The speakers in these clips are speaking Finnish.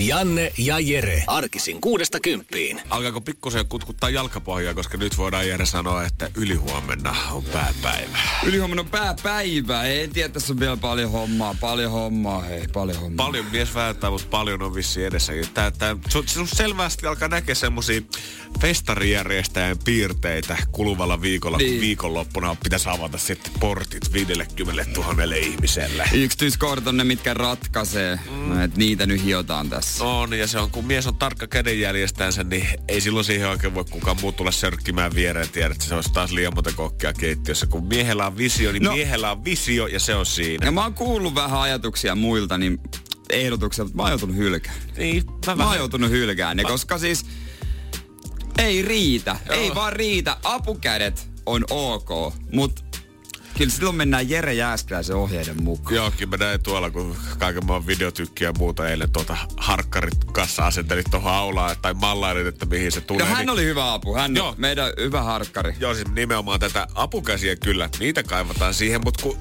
Janne ja Jere. Arkisin kuudesta kymppiin. Alkaako pikkusen kutkuttaa jalkapohjaa, koska nyt voidaan Jere sanoa, että ylihuomenna on pääpäivä. Ylihuomenna on pääpäivä. En tiedä, tässä on vielä paljon hommaa. Paljon hommaa, hei, paljon hommaa. Paljon mies vääntää, mutta paljon on vissi edessäkin. Tää, tää, sun, sun selvästi alkaa näkeä semmosia festarijärjestäjän piirteitä kuluvalla viikolla, niin. kun viikonloppuna pitäisi avata sitten portit 50 000 ihmiselle. Yksityiskohdat on ne, mitkä ratkaisee. Mm. Et niitä nyt hiotaan tässä. On, ja se on, kun mies on tarkka kädenjäljestäänsä, niin ei silloin siihen oikein voi kukaan muu tulla sörkkimään viereen. Tiedät, että se olisi taas liian monta kokkia keittiössä. Kun miehellä on visio, niin no. miehellä on visio, ja se on siinä. Ja mä oon kuullut vähän ajatuksia muilta, niin ehdotuksia, mutta mä oon joutunut hylkään. Niin, mä, mä oon joutunut hylkään ne, koska siis ei riitä. Joo. Ei vaan riitä. Apukädet on ok, mutta kyllä silloin mennään Jere Jääskeläisen ohjeiden mukaan. Jookin, mä näin tuolla, kun kaiken maan videotykkiä ja muuta eilen tuota harkkarit kanssa asentelit tuohon aulaan tai mallailit, että mihin se tulee. No hän niin... oli hyvä apu, hän Joo. meidän hyvä harkkari. Joo, siis nimenomaan tätä apukäsiä kyllä, niitä kaivataan siihen, mutta kun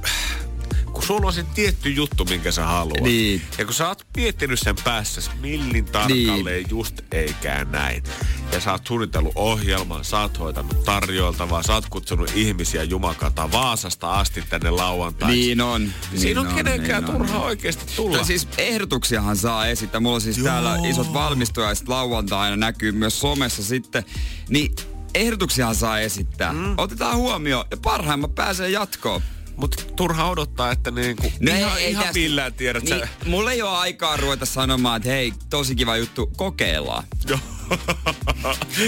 kun sulla on se tietty juttu, minkä sä haluat. Niin. Ja kun sä oot miettinyt sen päässä millin tarkalleen niin. just eikään näin. Ja sä oot suunnitellut ohjelman, sä oot hoitanut tarjoiltavaa, sä oot kutsunut ihmisiä Jumakata Vaasasta asti tänne lauantaiksi. Niin on. Niin Siinä on, on kenenkään niin turha on. oikeasti tulla. Tai siis ehdotuksiahan saa esittää. Mulla on siis Joo. täällä isot valmistujaiset lauantaina näkyy myös somessa sitten. Niin ehdotuksiahan saa esittää. Mm. Otetaan huomioon ja parhaimmat pääsee jatkoon. Mutta turha odottaa, että niinku no ihan, ei, ihan tästä, millään tiedät niin, sä. Mulla ei ole aikaa ruveta sanomaan, että hei, tosi kiva juttu, kokeillaan. Joo.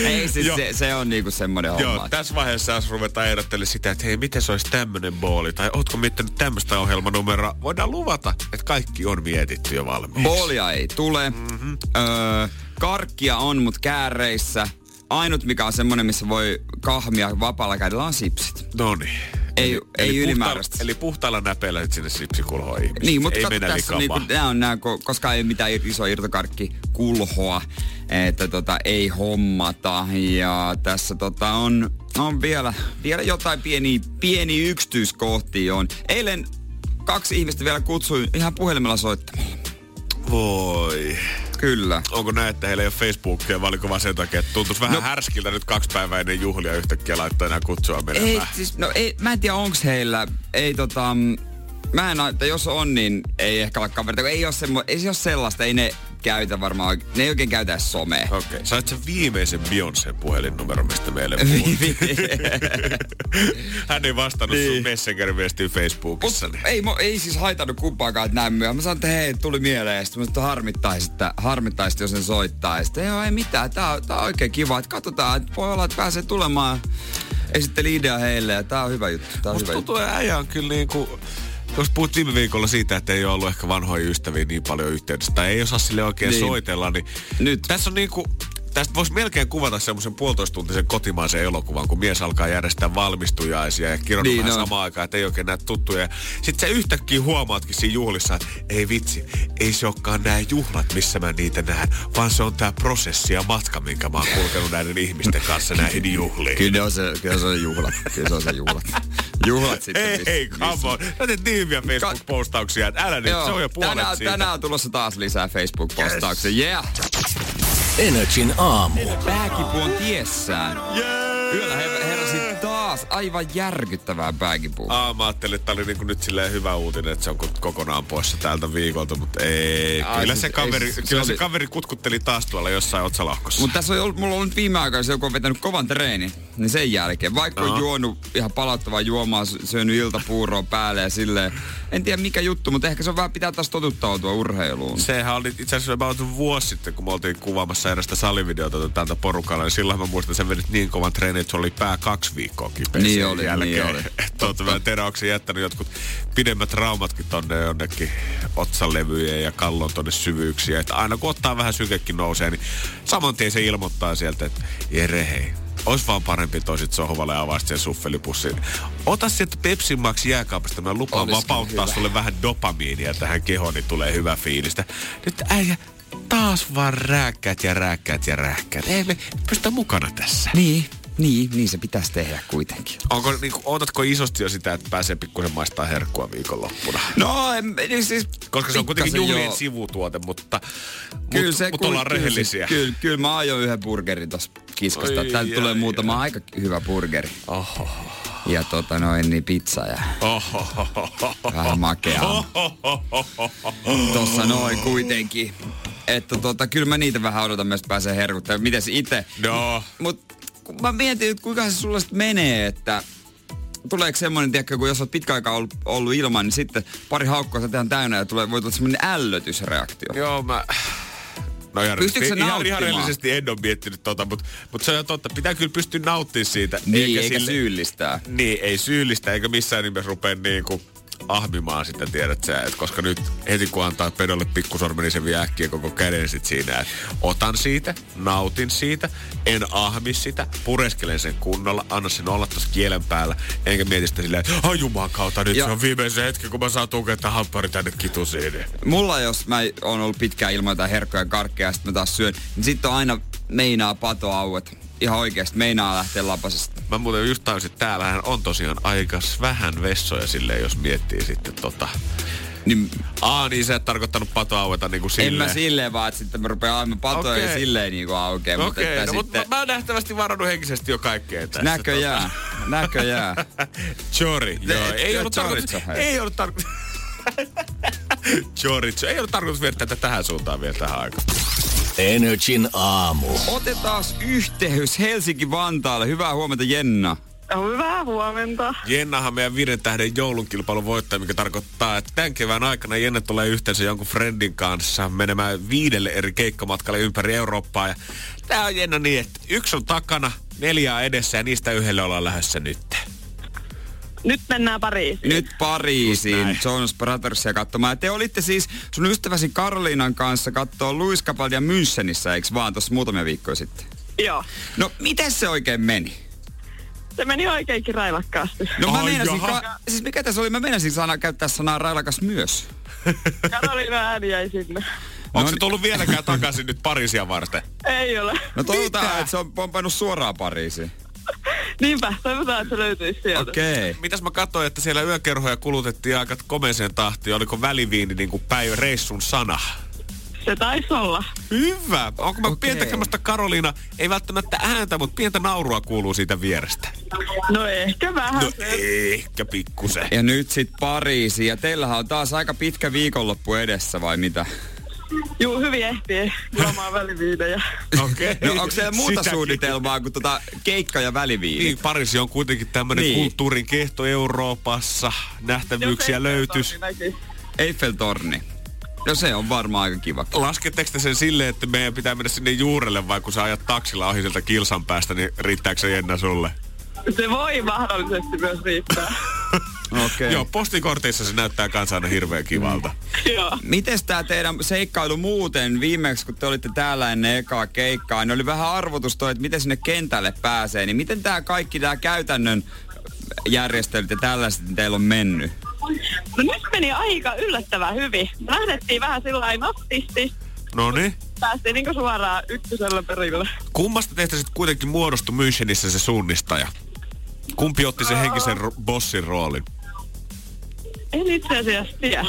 ei siis se, se, on niinku semmoinen homma. Joo, tässä vaiheessa jos ruvetaan ehdottelemaan sitä, että hei, miten se olisi tämmöinen booli, tai ootko miettinyt tämmöistä ohjelmanumeroa, voidaan luvata, että kaikki on mietitty jo valmiiksi. Boolia ei tule. Mm-hmm. Öö, karkkia on, mutta kääreissä. Ainut, mikä on semmoinen, missä voi kahmia vapaalla kädellä, on sipsit. No niin. Ei, eli, ei eli ylimääräistä. Puhta, eli puhtaalla näpeillä sinne sipsikulhoon ihmiset. Niin, mutta ei tässä niinku, nämä on nämä, koska ei mitään iso irtokarkki kulhoa, että tota, ei hommata. Ja tässä tota, on, on vielä, vielä jotain pieni, pieni yksityiskohtia on. Eilen kaksi ihmistä vielä kutsui ihan puhelimella soittamalla. Voi. Kyllä. Onko näin, että heillä ei ole Facebookia, vai oliko vaan sen takia, että tuntuisi vähän no, härskiltä nyt kaksi päivää ennen juhlia yhtäkkiä laittaa enää kutsua menemään? Ei, siis, no ei, mä en tiedä onko heillä, ei tota, mä en, että jos on, niin ei ehkä ole kaverita, ei ole, semmo, ei se ole sellaista, ei ne käytä varmaan, ne ei oikein käytä somea. Okei, okay. sait sen viimeisen Beyoncé puhelinnumero, mistä meille Hän ei vastannut niin. sun Messenger-viestiin Facebookissa. Mut, ei, ei siis haitannut kumpaakaan, että näin myöhään. Mä sanoin, että hei, tuli mieleen, ja sitten että harmittaisi, että harmittaisi, jos sen soittaa. Ja sitten, ei mitään, tää, on, tää on oikein kiva, että katsotaan, että voi olla, että pääsee tulemaan. Esitteli idea heille, ja tää on hyvä juttu. Tää on Musta hyvä tuntuu, että äijä on kyllä niinku jos puhut viime viikolla siitä, että ei ole ollut ehkä vanhoja ystäviä niin paljon yhteydessä, tai ei osaa sille oikein niin. soitella, niin Nyt. tässä on niinku, tästä voisi melkein kuvata semmoisen puolitoistuntisen kotimaisen elokuvan, kun mies alkaa järjestää valmistujaisia ja kirjoittaa niin, no. samaan aikaan, että ei oikein näe tuttuja. Sitten sä yhtäkkiä huomaatkin siinä juhlissa, että ei vitsi, ei se olekaan nämä juhlat, missä mä niitä näen, vaan se on tämä prosessi ja matka, minkä mä oon kulkenut näiden ihmisten kanssa näihin juhliin. Kyllä se, kyllä se on juhlat. Kyllä se on se juhlat. Juhlat sitten. Ei, ei, come on. Sä teet niin hyviä Facebook-postauksia, että älä nyt, se on jo puolet tänään, siitä. Tänään on tulossa taas lisää Facebook-postauksia. Yes. Yeah. Energin aamu. Pääkipu on tiessään. Yeah. Yöllä he, taas aivan järkyttävää pääkipua. Aa, mä ajattelin, että oli niinku nyt silleen hyvä uutinen, että se on kokonaan poissa tältä viikolta, mutta ei. Ai, kyllä, siis, se kaveri, ei, kyllä se, oli... kaveri kutkutteli taas tuolla jossain otsalahkossa. Mutta tässä on ollut, mulla on nyt viime aikoina se, joku on vetänyt kovan treeni, niin sen jälkeen, vaikka on juonut ihan palauttavaa juomaa, syönyt iltapuuroa päälle ja silleen, en tiedä mikä juttu, mutta ehkä se on vähän pitää taas totuttautua urheiluun. Sehän oli itse asiassa about vuosi sitten, kun me oltiin kuvaamassa erästä salivideota tältä porukalla, niin silloin mä muistan, että sä vedit niin kovan treenin, että se oli pää kaksi viikkoa niin oli, jälkeen. Niin oli. Tuota, mä en tiedä, onko se jättänyt jotkut pidemmät traumatkin tonne jonnekin otsalevyjen ja kallon tonne syvyyksiä. Että aina kun ottaa vähän sykekin nousee, niin saman tien se ilmoittaa sieltä, että Jere hei, Ois vaan parempi toisit sohvalle ja avaisit sen suffelipussin. Ota sieltä Pepsi Max jääkaapista. Mä lupaan Olisiko vapauttaa hyvä. sulle vähän dopamiinia tähän kehoon, niin tulee hyvä fiilistä. Nyt äijä, taas vaan rääkkäät ja rääkkäät ja rääkkäät. Ei me pystytä mukana tässä. Niin, niin, niin se pitäisi tehdä kuitenkin. Onko, niin kuin, ootatko isosti jo sitä, että pääsee pikkusen maistaa herkkua viikonloppuna? No, en, niin siis... Koska se on kuitenkin juhlien joo. sivutuote, mutta, kyllä mut, se, mutta ollaan kyllä, rehellisiä. Kyllä, kyllä mä aion yhden burgerin tuossa kiskasta. Täältä tulee muutama aika hyvä burgeri. Oho. Ja tota noin, niin pizza ja vähän makeaa. Tossa noin kuitenkin. Että tota, kyllä mä niitä vähän odotan myös pääsee herkuttamaan. Mites itse? No. Mut kun mä mietin, että kuinka se sulla menee, että tuleeko semmoinen, tiedätkö, kun jos olet pitkä aikaa ollut, ollut ilman, niin sitten pari haukkoa tehdään täynnä ja tulee, voi tulla semmoinen ällötysreaktio. Joo, mä... No ihan, Pystytkö ihan, ihan rehellisesti en ole miettinyt tota, mutta, mutta se on totta. Pitää kyllä pystyä nauttimaan siitä. Niin, eikä, eikä sille, syyllistää. Niin, ei syyllistä, eikä missään nimessä rupea niin kuin ahmimaan sitä, tiedät sä, että koska nyt heti kun antaa pedolle pikkusormeni, niin se vie äkkiä koko käden sit siinä, että otan siitä, nautin siitä, en ahmi sitä, pureskelen sen kunnolla, anna sen olla tuossa kielen päällä, enkä mieti sitä silleen, että juman kautta, nyt ja. se on viimeisen hetki, kun mä saan tukea tämän hamppari tänne kitusiin. Mulla, jos mä oon ollut pitkään ilman jotain herkkoja karkkeja ja sitten mä taas syön, niin sitten on aina meinaa patoauet ihan oikeasti meinaa lähteä lapasesta. Mä muuten just tajusin, että täällähän on tosiaan aika vähän vessoja silleen, jos miettii sitten tota... Niin, Aa, niin sä et tarkoittanut patoaueta niin kuin silleen. En mä silleen vaan, että sitten mä rupean aivan patoja okay. ja silleen niin kuin aukeaa. Okei, okay, mutta, no, sitten... mutta mä oon nähtävästi varannut henkisesti jo kaikkea tässä. Näköjään, tota. näköjään. Chori, joo. Ei ollut tarkoitus, ei ollut tarkoitus, Chorizo. Ei ollut tarkoitus viedä tätä tähän suuntaan vielä tähän aikaan. Energin aamu. Otetaan yhteys Helsinki-Vantaalle. Hyvää huomenta Jenna. Hyvää huomenta. Jennahan meidän viiden tähden joulunkilpailun voittaja, mikä tarkoittaa, että tämän kevään aikana Jenna tulee yhteensä jonkun friendin kanssa menemään viidelle eri keikkamatkalle ympäri Eurooppaa. Ja tää on Jenna niin, että yksi on takana, neljää edessä ja niistä yhdelle ollaan lähdössä nyt. Nyt mennään Pariisiin. Nyt Pariisiin Jonas Brothersia katsomaan. Te olitte siis sun ystäväsi Karoliinan kanssa katsoa Louis Capaldia Münchenissä, eikö vaan tuossa muutamia viikkoja sitten? Joo. No, miten se oikein meni? Se meni oikeinkin railakkaasti. No mä meinasin, ka- siis mikä tässä oli? Mä meinasin sana käyttää sanaa railakas myös. Karoliina ääni jäi sinne. Onko se tullut vieläkään takaisin nyt Pariisia varten? Ei ole. No toivotaan, että se on pompannut suoraan Pariisiin. Niinpä, toivotaan, että se löytyisi sieltä. Okei. Okay. Mitäs mä katsoin, että siellä yökerhoja kulutettiin aika komeeseen tahtiin. Oliko väliviini niin kuin päivä reissun sana? Se taisi olla. Hyvä. Onko mä okay. pientä semmoista Karoliina, ei välttämättä ääntä, mutta pientä naurua kuuluu siitä vierestä? No ehkä vähän. No ehkä pikkusen. Ja nyt sit Pariisi. Ja teillähän on taas aika pitkä viikonloppu edessä vai mitä? Juu, hyvin ehtii juomaan väliviinejä. Okei. Okay. No onko siellä muuta Sitäkin. suunnitelmaa kuin tota keikka ja väliviini? Niin, Pariisi on kuitenkin tämmöinen niin. kulttuurin kehto Euroopassa. Nähtävyyksiä löytys. Eiffeltorni. No se on varmaan aika kiva. Lasketteko sen silleen, että meidän pitää mennä sinne juurelle vai kun sä ajat taksilla ohi sieltä kilsan päästä, niin riittääkö se Jenna sulle? Se voi mahdollisesti myös riittää. Okay. Joo, postikortissa se näyttää kanssa aina hirveän kivalta. Mm. Joo. Mites tää teidän seikkailu muuten viimeksi, kun te olitte täällä ennen ekaa keikkaa, niin oli vähän arvotus toi, että miten sinne kentälle pääsee. Niin miten tää kaikki tää käytännön järjestelyt ja tällaiset teillä on mennyt? No nyt meni aika yllättävän hyvin. Lähdettiin vähän sillä naptisti. No niin. Päästiin niinku suoraan ykkösellä perille. Kummasta teistä sitten kuitenkin muodostui Münchenissä se suunnistaja? Kumpi otti sen henkisen bossin roolin? En itse asiassa tiedä.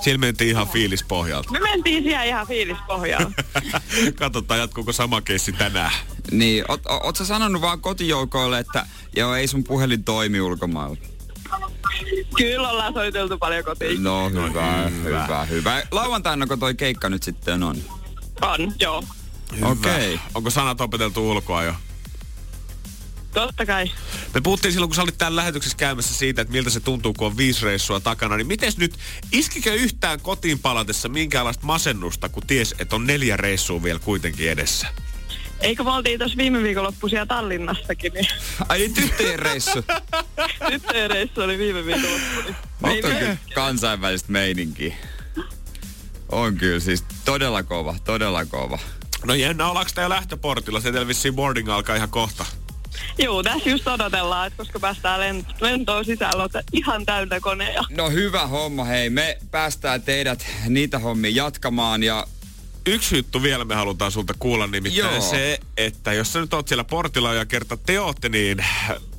Siellä mentiin ihan fiilispohjalta. Me mentiin siellä ihan fiilispohjalta. Katsotaan, jatkuuko sama keissi tänään. Niin, oot, oot sä sanonut vaan kotijoukoille, että joo, ei sun puhelin toimi ulkomailla? Kyllä ollaan soiteltu paljon kotiin. No hyvä, no, hyvä, hyvä, hyvä. Lauantaina, kun toi keikka nyt sitten on? On, joo. Okei. Okay. Onko sanat opeteltu ulkoa jo? Totta kai. Me puhuttiin silloin, kun sä olit täällä lähetyksessä käymässä siitä, että miltä se tuntuu, kun on viisi reissua takana. Niin miten nyt, iskikö yhtään kotiin palatessa minkäänlaista masennusta, kun ties, että on neljä reissua vielä kuitenkin edessä? Eikö me oltiin tuossa viime viikonloppuisia Tallinnassakin? Niin... Ai niin tyttöjen reissu. tyttöjen reissu oli viime viikonloppu. Niin on kansainvälistä meininkiä. On kyllä siis todella kova, todella kova. No jännä, ollaanko tää lähtöportilla? Se vissiin boarding alkaa ihan kohta. Joo, tässä just odotellaan, että koska päästään lent- lentoon sisällä, että ihan täynnä koneja. No hyvä homma, hei. Me päästään teidät niitä hommia jatkamaan ja yksi juttu vielä me halutaan sulta kuulla, nimittäin Joo. se, että jos sä nyt oot siellä portilla ja kerta te ootte niin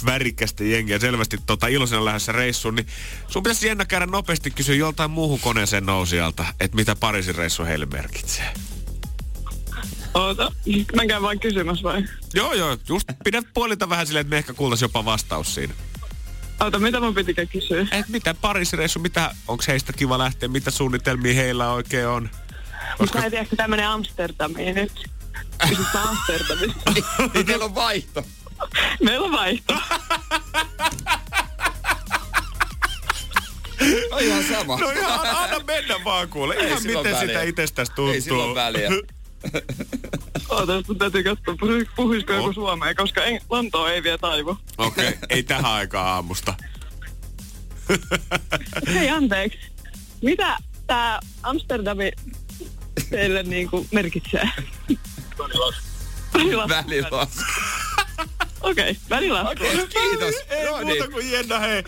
värikästä jengiä selvästi tota iloisena lähdössä reissuun, niin sun pitäisi jännä käydä nopeasti kysyä joltain muuhun koneeseen nousijalta, että mitä Pariisin reissu heille merkitsee. Oota, mä käyn vain kysymässä vai? Joo, joo. Just pidät puolita vähän silleen, että me ehkä kuultaisiin jopa vastaus siinä. Oota, mitä mun pitikään kysyä? Et mitä Pariisin reissu, mitä, onko heistä kiva lähteä, mitä suunnitelmia heillä oikein on? Koska... Mä en tiedä, menee Amsterdamiin nyt. Amsterdamista. niin teillä on vaihto. Meillä on vaihto. No ihan sama. No ihan, anna mennä vaan kuule. Ihan Ei miten sitä itsestäsi tuntuu. Ei sillä väliä. Ootas, mun täytyy katsoa, puhuisiko joku suomea, koska en, Lontoa ei vielä taivu. Okei, okay, ei tähän aikaan aamusta. Hei, anteeksi. Mitä tää Amsterdami teille niinku merkitsee? Välilasku. Välilasku. Okei, okay, välilasku. Okei, okay, kiitos. Ei no muuta niin. kuin jännä, hei.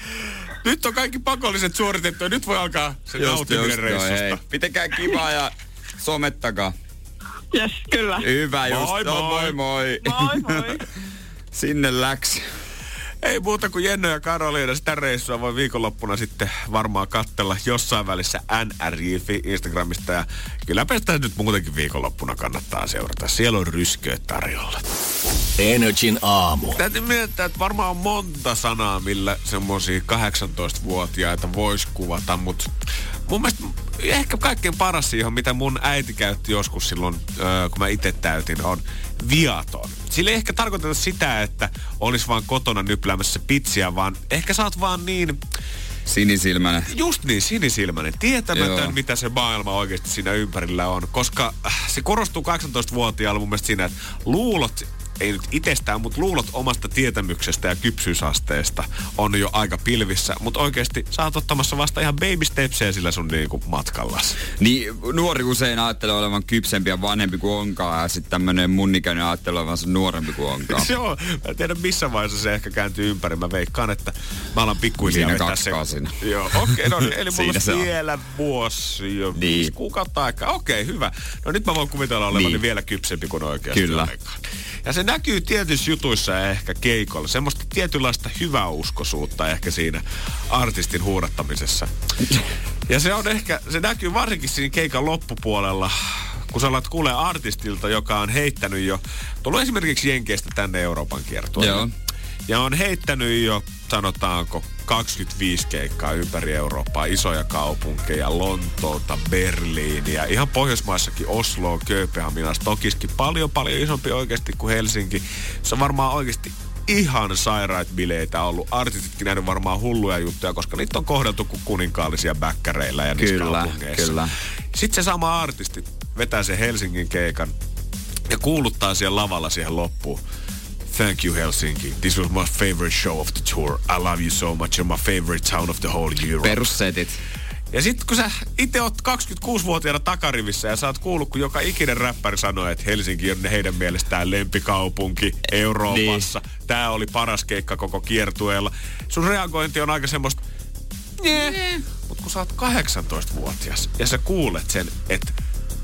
Nyt on kaikki pakolliset suoritettu ja nyt voi alkaa se just, nautiminen just, reissusta. No, Pitäkää kivaa ja somettakaa. Yes, kyllä. Hyvä just. Moi no, moi. moi. Moi moi. Sinne läks. Ei muuta kuin Jenno ja Karoliina. Sitä reissua voi viikonloppuna sitten varmaan kattella jossain välissä NRJ Instagramista. Ja kyllä sitä nyt muutenkin viikonloppuna kannattaa seurata. Siellä on rysköä tarjolla. Energin aamu. Täytyy miettiä, että varmaan on monta sanaa, millä semmoisia 18-vuotiaita voisi kuvata, mutta mun mielestä ehkä kaikkein paras siihen, mitä mun äiti käytti joskus silloin, kun mä itse täytin, on viaton. Sillä ei ehkä tarkoiteta sitä, että olisi vaan kotona nypläämässä pitsiä, vaan ehkä sä oot vaan niin... Sinisilmäinen. Just niin, sinisilmäinen. Tietämätön, Joo. mitä se maailma oikeasti siinä ympärillä on. Koska se korostuu 18-vuotiaalla mun mielestä siinä, että luulot ei nyt itsestään, mutta luulot omasta tietämyksestä ja kypsyysasteesta on jo aika pilvissä. Mutta oikeasti sä oot ottamassa vasta ihan baby stepsejä sillä sun niinku matkallas. Niin, nuori usein ajattelee olevan kypsempi ja vanhempi kuin onkaan. Ja sitten tämmönen mun ikäinen ajattelee olevansa nuorempi kuin onkaan. Joo, mä en tiedä missä vaiheessa se ehkä kääntyy ympäri. Mä veikkaan, että mä alan pikkuhiljaa Siinä kaksi se. Joo, okei, okay, no eli mulla on vielä vuosi jo niin. kuukautta aikaa. Okei, okay, hyvä. No nyt mä voin kuvitella olevani niin. vielä kypsempi kuin oikeasti Kyllä. Olekaan. Ja se näkyy tietyissä jutuissa ehkä keikolla. Semmoista tietynlaista hyväuskoisuutta ehkä siinä artistin huudattamisessa. Ja se on ehkä, se näkyy varsinkin siinä keikan loppupuolella, kun sä alat kuulee artistilta, joka on heittänyt jo, tullut esimerkiksi Jenkeistä tänne Euroopan kiertueelle. Joo. Ja on heittänyt jo, sanotaanko, 25 keikkaa ympäri Eurooppaa, isoja kaupunkeja, Lontoota, Berliiniä, ihan Pohjoismaissakin Oslo, Kööpenhaminas, Tokiskin, paljon paljon isompi oikeasti kuin Helsinki. Se on varmaan oikeasti ihan sairaat bileitä ollut. Artistitkin nähnyt varmaan hulluja juttuja, koska niitä on kohdeltu kuin kuninkaallisia bäkkäreillä ja niissä kyllä, kaupungeissa. Kyllä. Sitten se sama artisti vetää sen Helsingin keikan ja kuuluttaa siellä lavalla siihen loppuun. Thank you, Helsinki. This was my favorite show of the tour. I love you so much. You're my favorite town of the whole Europe. Perussetit. Ja sitten kun sä itse oot 26-vuotiaana takarivissä ja sä oot kuullut, kun joka ikinen räppäri sanoi, että Helsinki on heidän mielestään lempikaupunki Euroopassa. Niin. Tää oli paras keikka koko kiertueella. Sun reagointi on aika semmoista. Mutta kun sä oot 18-vuotias ja sä kuulet sen, että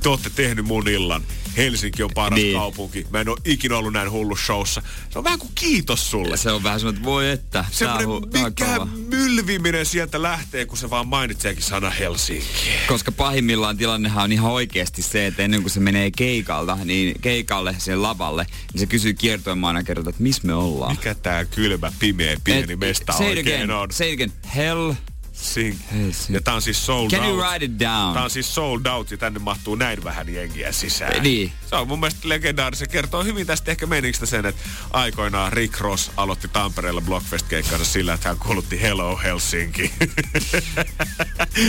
te ootte tehnyt mun illan. Helsinki on paras niin. kaupunki. Mä en ole ikinä ollut näin hullu showssa. Se on vähän kuin kiitos sulle. Ja se on vähän semmoinen, että voi että. Semmoinen hu- mikä mylviminen sieltä lähtee, kun se vaan mainitseekin sana Helsinki. Koska pahimmillaan tilannehan on ihan oikeasti se, että ennen kuin se menee keikalta, niin keikalle, sen lavalle, niin se kysyy kiertojen kertaa, että missä me ollaan. Mikä tää kylmä, pimeä, pieni Et, mesta oikein again, on? Say again. Hell Helsing. Helsing. Ja tää on siis sold Can out. you write it down? Tää on siis sold out ja tänne mahtuu näin vähän jengiä sisään. Niin. Se on mun mielestä legendaari. Se kertoo hyvin tästä ehkä meningistä sen, että aikoinaan Rick Ross aloitti Tampereella Blockfest-keikkansa sillä, että hän kuulutti Hello Helsinki.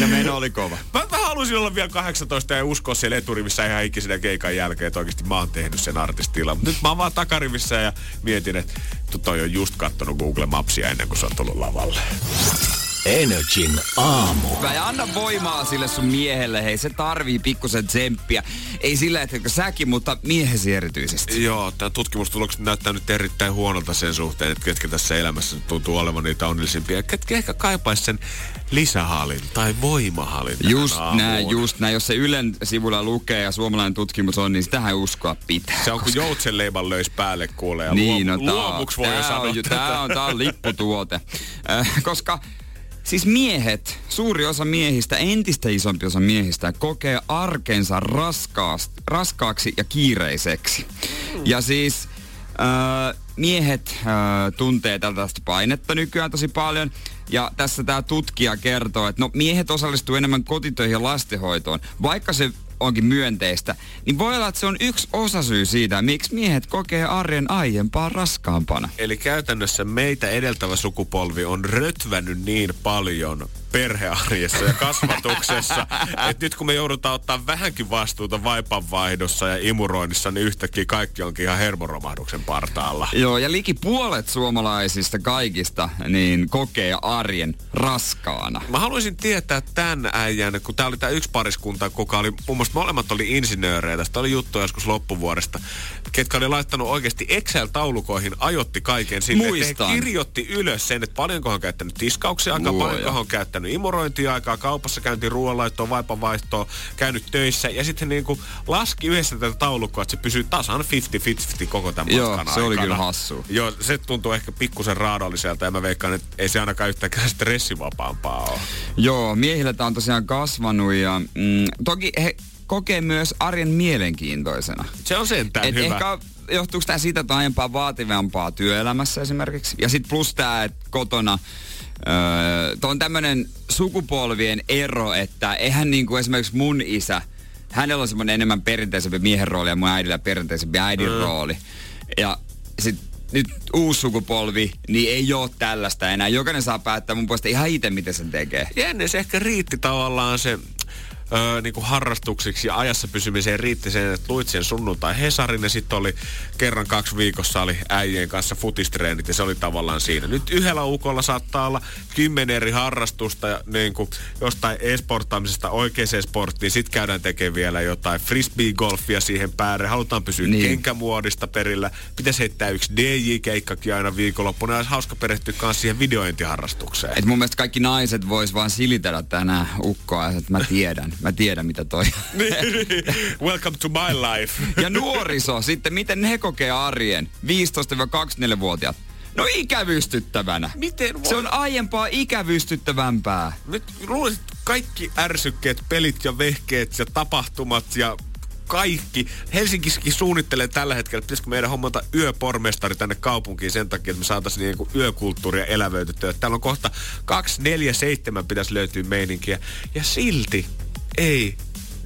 ja meno oli kova. Mä, mä haluaisin olla vielä 18 ja uskoa siellä eturivissä ihan ikisenä keikan jälkeen, että oikeasti mä oon tehnyt sen artistilla. Mutta nyt mä oon vaan takarivissä ja mietin, että toi on just kattonut Google Mapsia ennen kuin se on tullut lavalle. Energin aamu. Mä anna voimaa sille sun miehelle, hei se tarvii pikkusen tsemppiä. Ei sillä, että säkin, mutta miehesi erityisesti. Joo, tämä tutkimustulokset näyttää nyt erittäin huonolta sen suhteen, että ketkä tässä elämässä tuntuu olevan niitä onnellisimpia. Ketkä ehkä kaipaisi sen lisähalin tai voimahalin Just näin, just näin. Jos se Ylen sivulla lukee ja suomalainen tutkimus on, niin sitähän uskoa pitää. Se on kuin joutsenleiban löys päälle kuulee ja niin, luom, no, luomuksi voi tää sanoa. On, tää on, tää on lipputuote. Äh, koska Siis miehet, suuri osa miehistä, entistä isompi osa miehistä, kokee arkensa raskaast, raskaaksi ja kiireiseksi. Mm. Ja siis äh, miehet äh, tuntee tällaista painetta nykyään tosi paljon. Ja tässä tämä tutkija kertoo, että no miehet osallistuu enemmän kotitöihin ja lastenhoitoon, vaikka se onkin myönteistä, niin voi olla, että se on yksi osasyy siitä, miksi miehet kokee arjen aiempaa raskaampana. Eli käytännössä meitä edeltävä sukupolvi on rötvännyt niin paljon perhearjessa ja kasvatuksessa, että nyt kun me joudutaan ottaa vähänkin vastuuta vaipanvaihdossa ja imuroinnissa, niin yhtäkkiä kaikki onkin ihan hermoromahduksen partaalla. Joo, ja liki puolet suomalaisista kaikista niin kokee arjen raskaana. Mä haluaisin tietää tämän äijän, kun tää oli tää yksi pariskunta, kuka oli, mun mielestä molemmat oli insinöörejä, tästä oli juttu joskus loppuvuodesta, ketkä oli laittanut oikeasti Excel-taulukoihin, ajotti kaiken sinne, Muistan. että he kirjoitti ylös sen, että paljonko on käyttänyt tiskauksia aika, paljonko on käyttänyt imurointiaikaa, kaupassa käyntiin ruoanlaittoa, vaipanvaihtoa, käynyt töissä ja sitten niin kuin laski yhdessä tätä taulukkoa, että se pysyy tasan 50-50 koko tämän Joo, matkan se aikana. oli kyllä hassu. Joo, se tuntuu ehkä pikkusen raadolliselta ja mä veikkaan, että ei se ainakaan yhtäkään stressivapaampaa ole. Joo, miehillä tämä on tosiaan kasvanut ja mm, toki he kokee myös arjen mielenkiintoisena. Se on sentään Et hyvä. Ehkä johtuuko tämä siitä, että aiempaa vaativampaa työelämässä esimerkiksi. Ja sitten plus tämä, että kotona Öö, Tuo on tämmöinen sukupolvien ero, että eihän niin kuin esimerkiksi mun isä, hänellä on semmoinen enemmän perinteisempi miehen rooli ja mun äidillä perinteisempi äidin mm. rooli. Ja sit nyt uusi sukupolvi, niin ei ole tällaista enää. Jokainen saa päättää mun puolesta ihan itse, miten sen tekee. Ja ennen se ehkä riitti tavallaan se öö, niin kuin harrastuksiksi ja ajassa pysymiseen riitti sen, että luit sen sunnuntai Hesarin ja sitten oli kerran kaksi viikossa oli äijien kanssa futistreenit ja se oli tavallaan siinä. Nyt yhdellä ukolla saattaa olla kymmenen eri harrastusta ja niin kuin jostain e-sporttaamisesta oikeaan sporttiin. Sitten käydään tekemään vielä jotain frisbee-golfia siihen päälle. Halutaan pysyä niin. kenkämuodista perillä. Pitäisi heittää yksi DJ-keikkakin aina viikonloppuna. Olisi hauska perehtyä myös siihen videointiharrastukseen. Et mun mielestä kaikki naiset vois vaan silitellä tänään ukkoa, että mä tiedän. Mä tiedän, mitä toi Niin, Welcome to my life. ja nuoriso, sitten miten he kokee arjen? 15-24-vuotiaat. No ikävystyttävänä. Miten voi? Se on aiempaa ikävystyttävämpää. Nyt luulisin, että kaikki ärsykkeet, pelit ja vehkeet ja tapahtumat ja kaikki. Helsingissäkin suunnittelee tällä hetkellä, että pitäisikö meidän hommata yöpormestari tänne kaupunkiin sen takia, että me saataisiin niinku yökulttuuria elävöitettyä. Täällä on kohta 247 pitäisi löytyä meininkiä. Ja silti ei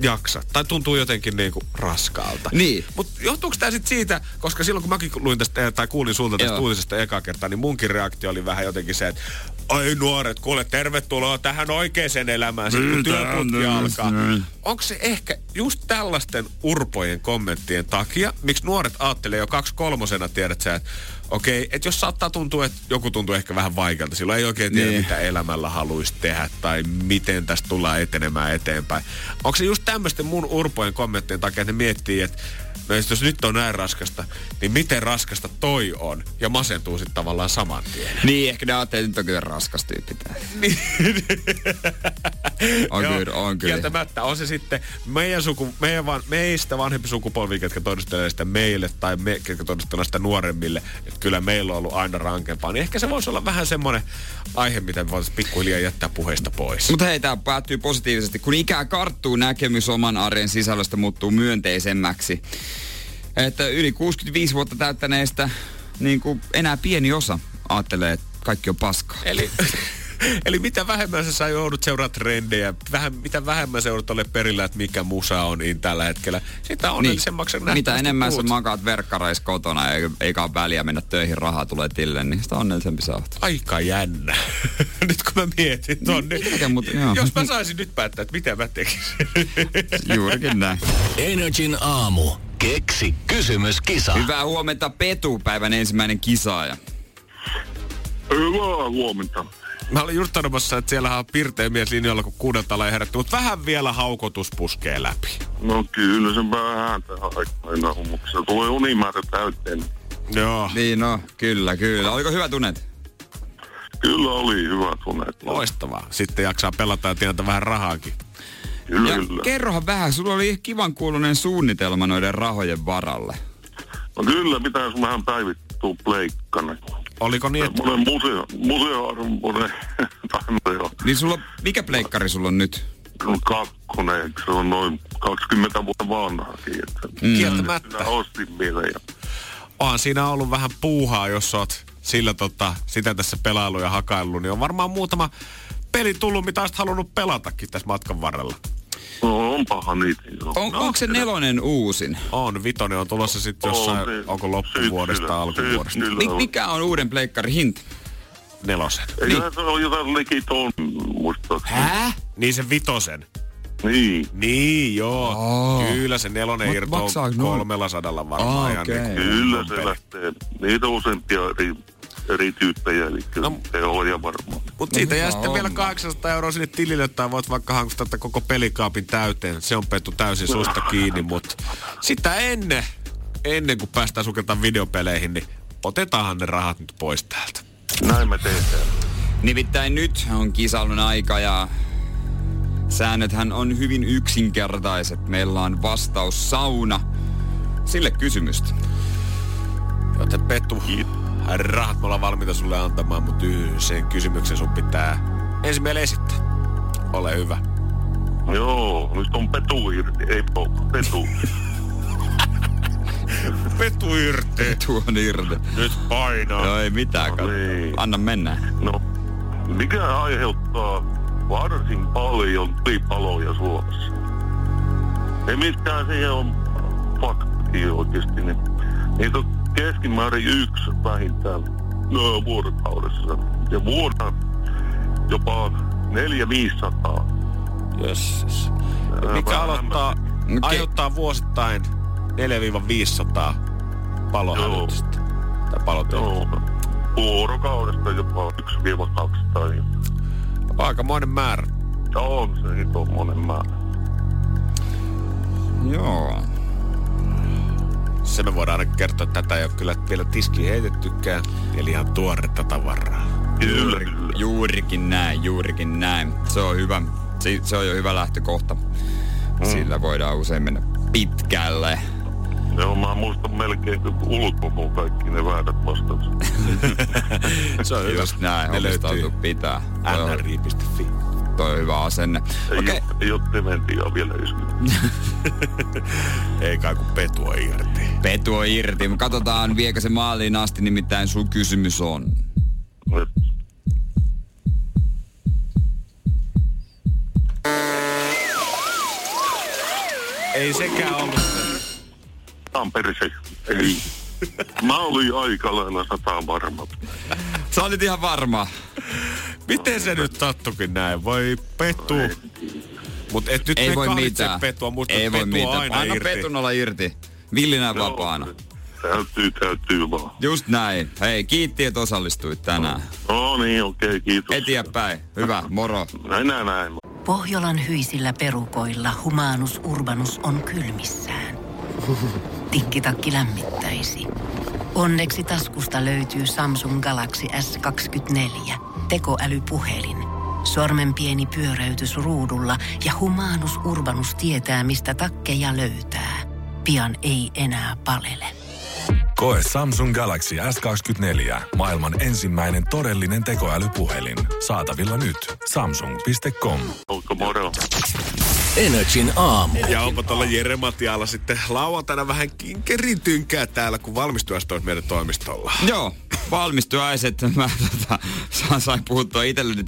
jaksa. Tai tuntuu jotenkin niinku raskaalta. Niin. Mutta johtuuko tämä sitten siitä, koska silloin kun mäkin luin tästä, tai kuulin sulta tästä Joo. uutisesta eka kertaa, niin munkin reaktio oli vähän jotenkin se, että Oi nuoret, kuule tervetuloa tähän oikeaan elämään, sitten kun työputki on alkaa. näin? Onko se ehkä just tällaisten urpojen kommenttien takia, miksi nuoret ajattelee jo kaksi kolmosena, tiedät sä, että okei, okay, että jos saattaa tuntua, että joku tuntuu ehkä vähän vaikealta, silloin ei oikein tiedä, Niin. mitä elämällä haluaisi tehdä tai miten tästä tullaan etenemään eteenpäin. Onko se just tämmöisten mun urpojen kommenttien takia, että ne miettii, että no jos nyt on näin raskasta, niin miten raskasta toi on? Ja masentuu sitten tavallaan saman tien. Niin, ehkä ne ajattelee, että nyt on kyllä raskas tyyppi tää. On Joo, kyllä, on kyllä. Kieltämättä on se sitten meidän suku, meidän van, meistä vanhempi sukupolvi, ketkä todistelee sitä meille tai me, ketkä todistelee sitä nuoremmille, että kyllä meillä on ollut aina rankempaa. Niin ehkä se voisi olla vähän semmoinen aihe, mitä me voitaisiin pikkuhiljaa jättää puheesta pois. Mutta hei, tämä päättyy positiivisesti. Kun ikää karttuu, näkemys oman arjen sisällöstä muuttuu myönteisemmäksi. Että yli 65 vuotta täyttäneistä niin kuin enää pieni osa ajattelee, että kaikki on paskaa. Eli Eli mitä vähemmän sä saa joudut seuraa trendejä, vähän, mitä vähemmän sä joudut ole perillä, että mikä musa on in tällä hetkellä, sitä onnellisemmaksi niin. Mitä enemmän puhut. sä makaat verkkareissa kotona eikä ole väliä mennä töihin, rahaa tulee tille, niin sitä onnellisempi sä oot. Aika jännä. nyt kun mä mietin ton, niin, niin mut, jos mä saisin nyt päättää, että mitä mä tekisin. Juurikin näin. Energin aamu. Keksi kysymys, kisa. Hyvää huomenta Petu, päivän ensimmäinen kisaaja. Hyvää huomenta. Mä olin just sanomassa, että siellä on pirteä mies linjoilla, kun kuudelta ole herätty, mutta vähän vielä haukotus puskee läpi. No kyllä se vähän tähän aina se tulee unimäärä täyteen. Joo. Niin no, kyllä, kyllä. Oliko hyvä tunnet? Kyllä oli hyvä tunnet. Loistavaa. Sitten jaksaa pelata ja tienata vähän rahaakin. Kyllä, ja kyllä. kerrohan vähän, sulla oli kivan kuulunen suunnitelma noiden rahojen varalle. No kyllä, pitäisi vähän päivittää pleikkana. Oliko niin, että... Semmoinen museo, museoarvoinen. niin sulla, mikä pleikkari sulla on nyt? No kakkonen, se on noin 20 vuotta vanhakin. Että mm. Kieltämättä. ostin vielä. Ja... Onhan siinä ollut vähän puuhaa, jos oot sillä tota, sitä tässä pelailu ja hakaillut, niin on varmaan muutama peli tullut, mitä olisit halunnut pelatakin tässä matkan varrella. No paha niitä. Joo. On, no, onko se nelonen uusin? On, vitonen on tulossa sitten jossain, on, niin, onko loppuvuodesta, alkuvuodesta. Mik, mikä on uuden pleikkarin hinta? Nelosen. Ei niin. se ole jotain liki ton, muistaakseni. Hää? Niin se vitosen. Niin. Niin, joo. Oh. Kyllä se nelonen irtoaa kolmella sadalla varmaan. Oh, okay. niin Kyllä se lähtee. Niitä useampia eri eri tyyppejä, eli no, se on ja varmaan. Mutta siitä no, jää sitten vielä 800 euroa sinne tilille, tai voit vaikka hankkia koko pelikaapin täyteen. Se on pettu täysin susta kiinni, mutta sitä ennen, ennen kuin päästään sukeltamaan videopeleihin, niin otetaanhan ne rahat nyt pois täältä. Näin me teemme. Nimittäin nyt on kisailun aika ja säännöthän on hyvin yksinkertaiset. Meillä on vastaus sauna. Sille kysymystä. Joten Petu, Kiitos rahat me ollaan valmiita sulle antamaan, mutta sen kysymyksen sun pitää ensin meille esittää. Ole hyvä. Joo, nyt on petu irti, ei po, petu. petu irti. Petu on irti. Nyt painaa. Joo, ei mitään. No, niin. Anna mennä. No, mikä aiheuttaa varsin paljon tulipaloja Suomessa? Ei mitään siihen on fakti oikeasti. Niin, niitä on keskimäärin yksi vähintään no, vuorokaudessa. Ja vuonna jopa neljä 500 Jösses. Mikä aloittaa, okay. aiheuttaa vuosittain 4-500 palohälytystä. Tai palotyötä. Vuorokaudesta jopa 1-200. Aikamoinen määrä. On se hitomoinen määrä. Joo se me voidaan aina kertoa, että tätä ei ole kyllä vielä tiski heitettykään. Eli ihan tuoretta tavaraa. Kyllä, Juurikin näin, juurikin näin. Se on hyvä, se, se on jo hyvä lähtökohta. Mm. Sillä voidaan usein mennä pitkälle. Joo, mä muistan melkein ulkomuun kaikki ne väärät vastaukset. se on hyvä. Just näin, ne löytyy. pitää. nri.fi. Toi on hyvä asenne. Ei, okay. ole, ei ole dementiaa vielä Ei kai kun petu on irti. Petu on irti. Katsotaan, viekö se maaliin asti, nimittäin sun kysymys on. Ei sekään ollut se. Tamperse. Ei. Mä olin aika lailla sata varma. Sä olit ihan varma. Miten se nyt sattukin näin? Voi Petu. Mut et nyt ei voi mitään. Petua, musta ei voi mitään. aina Anna irti. Petun olla irti. Villinä vapaana. Täytyy, täytyy vaan. Just näin. Hei, kiitti, että osallistuit tänään. No niin, okei, okay, kiitos. Eteenpäin. Hyvä, moro. Näin, näin, näin. Pohjolan hyisillä perukoilla humanus urbanus on kylmissään. Tikkitakki lämmittäisi. Onneksi taskusta löytyy Samsung Galaxy S24 – tekoälypuhelin. Sormen pieni pyöräytys ruudulla ja humanus urbanus tietää, mistä takkeja löytää. Pian ei enää palele. Koe Samsung Galaxy S24. Maailman ensimmäinen todellinen tekoälypuhelin. Saatavilla nyt. Samsung.com. Onko moro? Energin aamu. Ja onpa tuolla Jere Matialla sitten lauantaina vähän kinkerin tynkää täällä, kun valmistujaista meidän toimistolla. Joo. valmistuaiset. Mä tota, sain puhuttua itselleni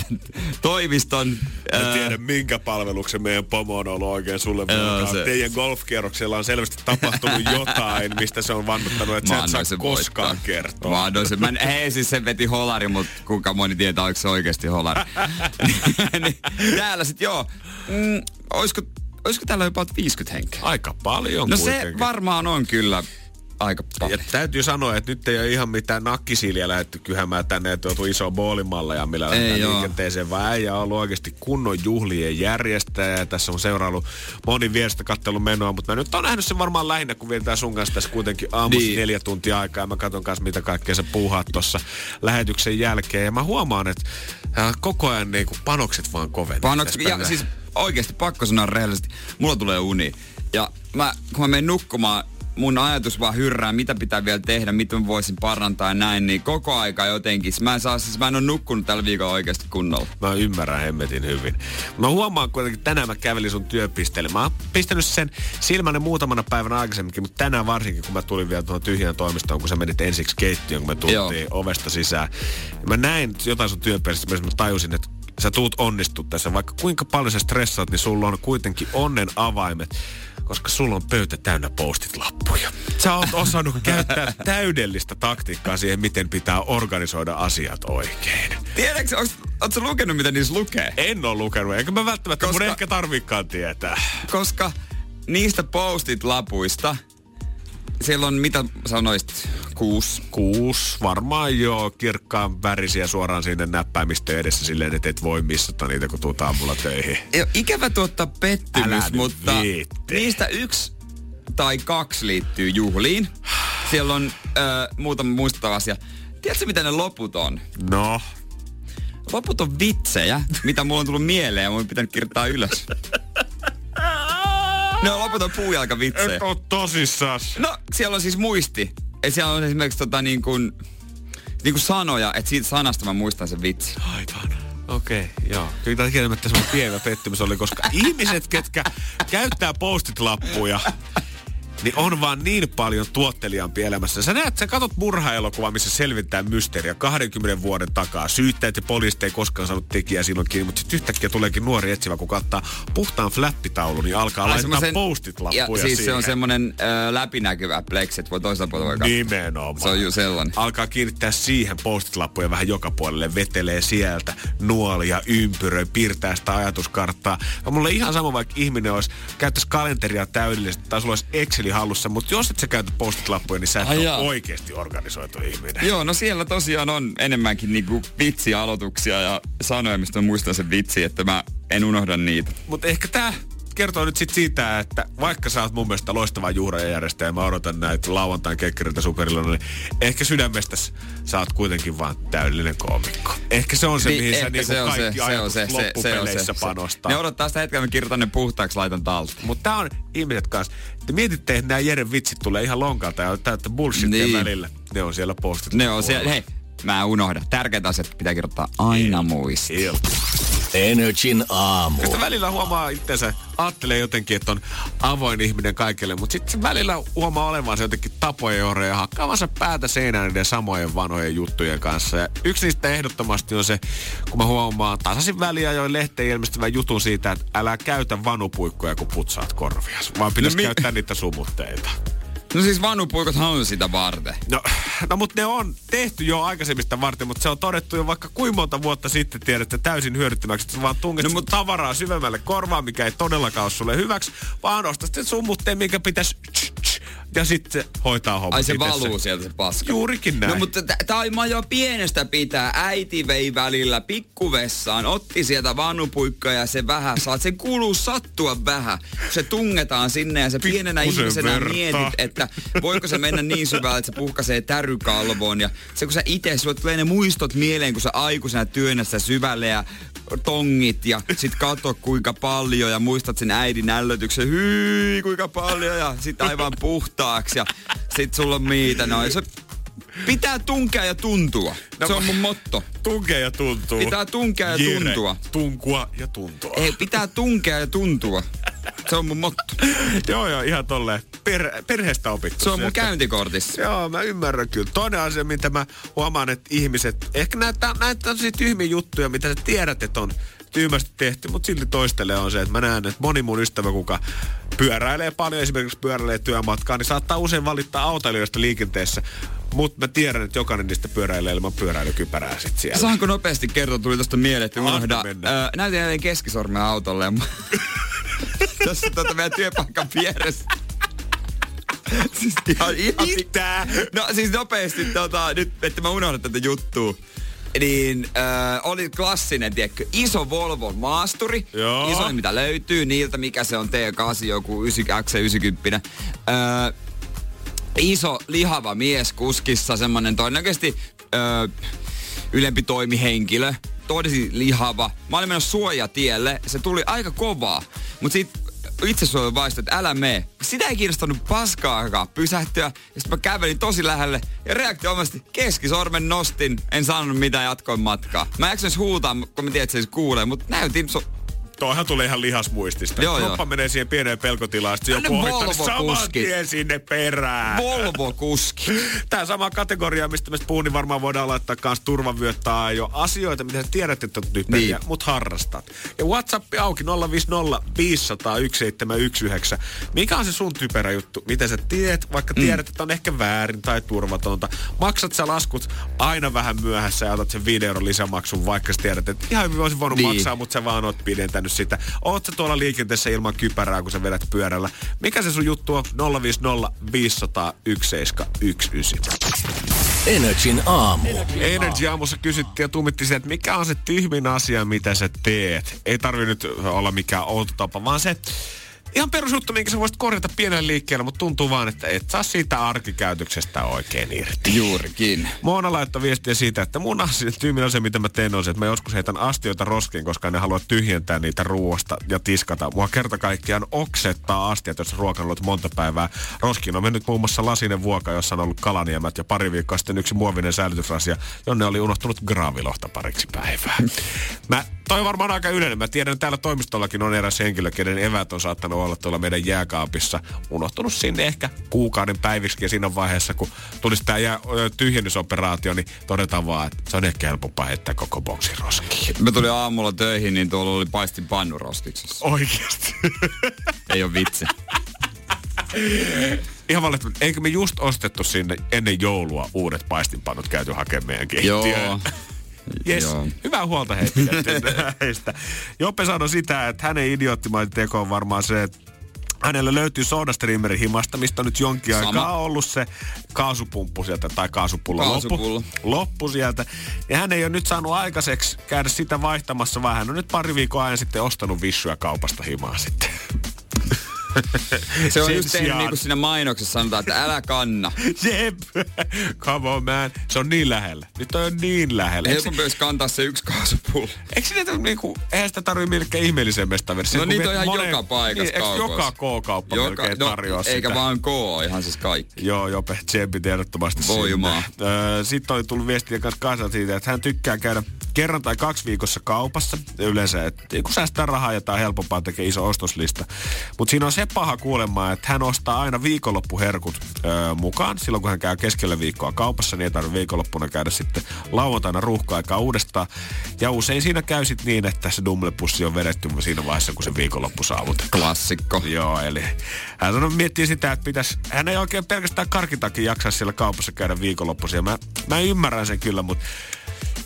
toimiston. Mä tiedän, minkä palveluksen meidän pomo on ollut oikein sulle. Joo, se, Teidän golfkierroksella on selvästi tapahtunut jotain, mistä se on vannuttanut, että et saa koskaan voittaa. kertoa. Mä annoin sen. Mä, hei, siis se veti holari, mutta kuinka moni tietää, onko se oikeasti holari. niin, täällä sit joo. Mm, olisiko, olisiko täällä jopa 50 henkeä? Aika paljon No kuitenkin. se varmaan on kyllä aika paljon. Ja täytyy sanoa, että nyt ei ole ihan mitään nakkisiiliä lähdetty kyhämään tänne, että on iso ja millä lähdetään liikenteeseen, vaan äijä on ollut oikeasti kunnon juhlien järjestäjä. Ja tässä on seuraillut monin vierestä kattelun menoa, mutta mä nyt on nähnyt sen varmaan lähinnä, kun vietetään sun kanssa tässä kuitenkin aamussa niin. neljä tuntia aikaa. Ja mä katson kanssa, mitä kaikkea sä puuhaat tuossa lähetyksen jälkeen. Ja mä huomaan, että äh, koko ajan niin kuin panokset vaan koventaa. Panokset, ja siis oikeasti pakko sanoa rehellisesti, mulla tulee uni. Ja mä, kun mä menen nukkumaan, mun ajatus vaan hyrrää, mitä pitää vielä tehdä, mitä mä voisin parantaa ja näin, niin koko aika jotenkin. Mä en, saa, siis mä en ole nukkunut tällä viikolla oikeasti kunnolla. Mä ymmärrän hemmetin hyvin. Mä huomaan kuitenkin, tänään mä kävelin sun työpisteelle. Mä oon pistänyt sen silmäni muutamana päivänä aikaisemminkin, mutta tänään varsinkin, kun mä tulin vielä tuohon tyhjään toimistoon, kun sä menit ensiksi keittiöön, kun me tultiin Joo. ovesta sisään. Mä näin jotain sun työpisteessä, mä tajusin, että sä tuut onnistu tässä. Vaikka kuinka paljon sä stressaat, niin sulla on kuitenkin onnen avaimet koska sulla on pöytä täynnä postit-lappuja. Sä oot osannut käyttää täydellistä taktiikkaa siihen, miten pitää organisoida asiat oikein. Tiedätkö, ootko lukenut, mitä niissä lukee? En ole lukenut, eikä mä välttämättä koska, mun ehkä tarvikaan tietää. Koska niistä postit-lapuista siellä on, mitä sanoisit, kuusi? Kuusi, varmaan joo, kirkkaan värisiä suoraan sinne näppäimistön edessä silleen, että et voi missata niitä, kun tuut aamulla töihin. Jo, ikävä tuottaa pettymys, Älä mutta viitte. niistä yksi tai kaksi liittyy juhliin. Siellä on äh, muutama muistuttava asia. Tiedätkö, mitä ne loput on? No. Loput on vitsejä, mitä mulla on tullut mieleen ja mun pitänyt kirjoittaa ylös. Ne on loputon puujalkavitsejä. Et oo tosissas. No, siellä on siis muisti. Et siellä on esimerkiksi tota niin kuin, niin kuin sanoja, että siitä sanasta mä muistan sen vitsi. Aivan. Okei, okay, joo. Kyllä tämä kieltämättä semmoinen pieni pettymys oli, koska ihmiset, ketkä käyttää postit-lappuja, niin on vaan niin paljon tuottelijaampi elämässä. Sä näet, sä katot murhaelokuvaa, missä selvittää mysteeriä 20 vuoden takaa. Syyttäjät ja poliisit ei koskaan saanut tekijää silloin kiinni, mutta sitten yhtäkkiä tuleekin nuori etsivä, kun kattaa puhtaan flappitaulun, niin alkaa Ai, laittaa postit lappuja ja siis siihen. se on semmoinen äh, läpinäkyvä plex, että voi toisella puolella voi Nimenomaan. Se on ju sellainen. Alkaa kiinnittää siihen postit-lappuja vähän joka puolelle, vetelee sieltä nuolia, ympyröi, piirtää sitä ajatuskarttaa. Ja mulle ihan sama, vaikka ihminen olisi, käyttäisi kalenteria täydellisesti, tai sulla olisi Excel peli hallussa, mutta jos et sä käytä postit-lappuja, niin sä et ole oikeasti organisoitu ihminen. Joo, no siellä tosiaan on enemmänkin niinku vitsialoituksia ja sanoja, mistä muistan sen vitsi, että mä en unohda niitä. Mutta ehkä tää kertoo nyt sit siitä, että vaikka sä oot mun mielestä loistava juurajärjestäjä ja mä odotan näitä lauantain kekkeriltä superilla, niin ehkä sydämestä sä oot kuitenkin vaan täydellinen koomikko. Ehkä se on se, niin, mihin sä niinku se kaikki se, se on se, se, se, on se, panostaa. Ne odottaa sitä hetkeä, mä kirjoitan ne puhtaaksi, laitan talteen. Mutta tää on ihmiset kanssa. Te mietitte, että nämä Jeren vitsit tulee ihan lonkalta ja täyttä bullshitia niin. välillä. Ne on siellä postit. Ne on siellä, hei, mä en unohda. Tärkeät asiat pitää kirjoittaa aina muistiin. Energin aamu. Sitten välillä huomaa itsensä, ajattelee jotenkin, että on avoin ihminen kaikille, mutta sitten välillä huomaa olevansa jotenkin tapoja ja hakkaavansa päätä seinään niiden samojen vanhojen juttujen kanssa. Ja yksi niistä ehdottomasti on se, kun mä huomaan tasaisin väliä jo lehteen ilmestyvän jutun siitä, että älä käytä vanupuikkoja, kun putsaat korvia, vaan pitäisi no, mi- käyttää niitä sumutteita. No siis vanupuikot on sitä varten. No, no mutta ne on tehty jo aikaisemmista varten, mutta se on todettu jo vaikka kuinka monta vuotta sitten tiedätte täysin hyödyttömäksi, että vaan tunget no, mutta... tavaraa syvemmälle korvaan, mikä ei todellakaan ole sulle hyväksi, vaan ostat sen summutteen, mikä pitäisi ja sitten hoitaa homma. Ai se valuu sieltä se paska. Juurikin näin. No mutta tämä jo pienestä pitää. Äiti vei välillä pikkuvessaan, otti sieltä vannupuikkaa ja se vähän saa. Se kuuluu sattua vähän. Se tungetaan sinne ja se pienenä Pikkusen ihmisenä verta. mietit, että voiko se mennä niin syvälle, että se puhkaisee tärykalvoon. Ja se kun sä itse, sulle tulee ne muistot mieleen, kun sä aikuisena työnnät syvälle ja tongit ja sit katso kuinka paljon ja muistat sen äidin ällötyksen, hyi kuinka paljon ja sit aivan puhtaaksi ja sit sulla on miitä noin. Se pitää tunkea ja tuntua. No, se on mun motto. Tunkea ja tuntua. Pitää tunkea ja Jere, tuntua. Tunkua ja tuntua. Ei, pitää tunkea ja tuntua. Se on mun motto. joo, joo, ihan tolleen. per, perheestä opittu. Se on mun käyntikortissa. Joo, mä ymmärrän kyllä. Toinen asia, mitä mä huomaan, että ihmiset, ehkä näitä, näitä on tyhmiä juttuja, mitä sä tiedät, että on tyhmästi tehty, mutta silti toistelee on se, että mä näen, että moni mun ystävä, kuka pyöräilee paljon, esimerkiksi pyöräilee työmatkaa, niin saattaa usein valittaa autoilijoista liikenteessä. Mutta mä tiedän, että jokainen niistä pyöräilee ilman pyöräilykypärää sit siellä. Saanko nopeasti kertoa, tuli tuosta mieleen, että unohda. Öö, näytin jälleen keskisormen autolle. Tässä tota meidän työpaikan vieressä. siis ihan, ihan Mitä? No siis nopeasti tota, nyt, että mä unohdan tätä juttua niin äh, oli klassinen, tiedätkö, iso Volvo maasturi. Joo. Iso, mitä löytyy niiltä, mikä se on T8, joku 9X90. Äh, iso lihava mies kuskissa, semmonen todennäköisesti äh, ylempi toimihenkilö. Todisi lihava. Mä olin menossa suojatielle. Se tuli aika kovaa. Mutta siitä itsesuojelun vaisto, että älä mene. Sitä ei kiinnostanut paskaakaan pysähtyä. Ja sitten mä kävelin tosi lähelle ja reaktioomasti keskisormen nostin. En sanonut mitään jatkoin matkaa. Mä en huutaa, kun mä tiedän, että se kuulee, mutta näytin so- Toihan tulee ihan lihasmuistista. Joo, Kroppa joo. menee siihen pieneen pelkotilaan, sitten joku ohittaa saman tien sinne perään. Volvo-kuski. Tämä sama kategoria, mistä me puhun, niin varmaan voidaan laittaa myös turvavyöttää jo asioita, mitä sä tiedät, että on typeriä, niin. mutta harrastat. Ja WhatsApp auki 050 500 1719. Mikä on se sun typerä juttu? Mitä sä tiedät, vaikka mm. tiedät, että on ehkä väärin tai turvatonta. Maksat sä laskut aina vähän myöhässä ja otat sen 5 euron lisämaksun, vaikka sä tiedät, että ihan hyvin olisin voinut niin. maksaa, mutta sä vaan oot pidentänyt miettinyt sitä. Oot sä tuolla liikenteessä ilman kypärää, kun sä vedät pyörällä? Mikä se sun juttu on? 050 500 Energin aamu. Energy aamussa kysyttiin ja tuumittiin se, että mikä on se tyhmin asia, mitä sä teet. Ei tarvi nyt olla mikään outo tapa, vaan se, ihan perusjuttu, minkä sä voisit korjata pienellä liikkeellä, mutta tuntuu vaan, että et saa siitä arkikäytöksestä oikein irti. Juurikin. Moona laittoi viestiä siitä, että mun asia, tyymin asia, mitä mä teen, on se, että mä joskus heitän astioita roskiin, koska ne haluaa tyhjentää niitä ruoasta ja tiskata. Mua kerta kaikkiaan oksettaa astiat, jos ruokan ollut monta päivää. Roskiin on mennyt muun muassa lasinen vuoka, jossa on ollut kalaniemät ja pari viikkoa sitten yksi muovinen säilytysrasia, jonne oli unohtunut graavilohta pariksi päivää. Mä toi varmaan aika yleinen. Mä tiedän, että täällä toimistollakin on eräs henkilö, kenen evät on saattanut olla tuolla meidän jääkaapissa. Unohtunut sinne ehkä kuukauden päiviksi ja siinä vaiheessa, kun tulisi tämä jää, tyhjennysoperaatio, niin todetaan vaan, että se on ehkä helpompaa heittää koko boksi roskiin. Mä tulin aamulla töihin, niin tuolla oli paistin pannu roskiksessa. Oikeasti. Ei ole vitsi. Ihan valitettavasti. Eikö me just ostettu sinne ennen joulua uudet paistinpannut käyty hakemaan meidän keittiöön? Joo. Yes, Joo. hyvää huolta heistä. Joppe sanoi sitä, että hänen idioottimainen teko on varmaan se, että hänellä löytyy SodaStreamerin himasta, mistä on nyt jonkin Sama. aikaa ollut se kaasupumppu sieltä, tai kaasupullo, kaasupullo. Loppu, loppu sieltä. Ja hän ei ole nyt saanut aikaiseksi käydä sitä vaihtamassa, vaan hän on nyt pari viikkoa ajan sitten ostanut vissuja kaupasta himaa sitten. Se on just tehnyt niin kuin siinä mainoksessa sanotaan, että älä kanna. Jep. Come on man. Se on niin lähellä. Nyt on niin lähellä. Helpompi olisi kantaa se yksi kaasupullo. Eikö sitä niinku, eihän sitä tarvitse millekään ihmeellisemmästä versiota? No niitä on ihan monen, joka paikassa niin, Joka K-kauppa joka, melkein no, tarjoaa Eikä sitä. vaan K, ihan siis kaikki. Joo, Jope, tsempit ehdottomasti Voimaa. Sitten oli tullut viestiä kanssa siitä, että hän tykkää käydä kerran tai kaksi viikossa kaupassa yleensä, että kun säästää rahaa ja tai helpompaa tekee iso ostoslista. Mutta siinä on se paha kuulemma, että hän ostaa aina viikonloppuherkut öö, mukaan. Silloin kun hän käy keskellä viikkoa kaupassa, niin ei tarvitse viikonloppuna käydä sitten lauantaina ruuhka-aikaa uudestaan. Ja usein siinä käy sitten niin, että se dumlepussi on vedetty siinä vaiheessa, kun se viikonloppu saavutetaan. Klassikko. Joo, eli hän sanoi, miettii sitä, että pitäisi, hän ei oikein pelkästään karkitakin jaksaa siellä kaupassa käydä viikonloppuisia. Mä, mä ymmärrän sen kyllä, mutta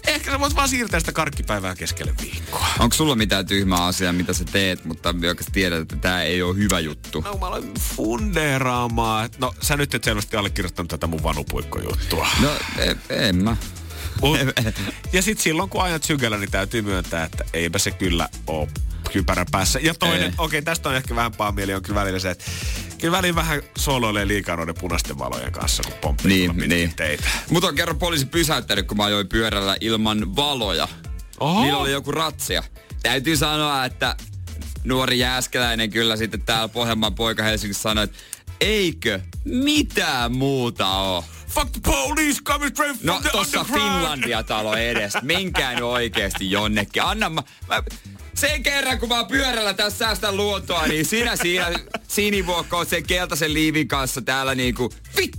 Ehkä sä voit vaan siirtää sitä karkkipäivää keskelle viikkoa. Onko sulla mitään tyhmää asiaa, mitä sä teet, mutta joka tiedät, että tämä ei ole hyvä juttu? No mä aloin fundeeraamaan. No sä nyt et selvästi allekirjoittanut tätä mun vanupuikkojuttua. No en, en mä. Mut, ja sit silloin kun ajat sykellä, niin täytyy myöntää, että eipä se kyllä ole kypärän päässä. Ja toinen, okei, okay, tästä on ehkä vähän paha mieli, on kyllä välillä se, että kyllä väliin vähän soloilee liikaa noiden punaisten valojen kanssa, kun pomppii niin, niin. teitä. Mutta on kerran poliisi pysäyttänyt, kun mä ajoin pyörällä ilman valoja. Oho. Niillä oli joku ratsia. Täytyy sanoa, että nuori jääskeläinen kyllä sitten täällä Pohjanmaan poika Helsingissä sanoi, että eikö mitään muuta oo. Fuck the police coming straight from no, the tossa Finlandia-talo edes. Menkää nyt oikeesti jonnekin. Anna mä, mä sen kerran kun mä pyörällä tässä säästän luontoa, niin sinä siinä sinivuokko sen keltaisen liivin kanssa täällä niinku fit.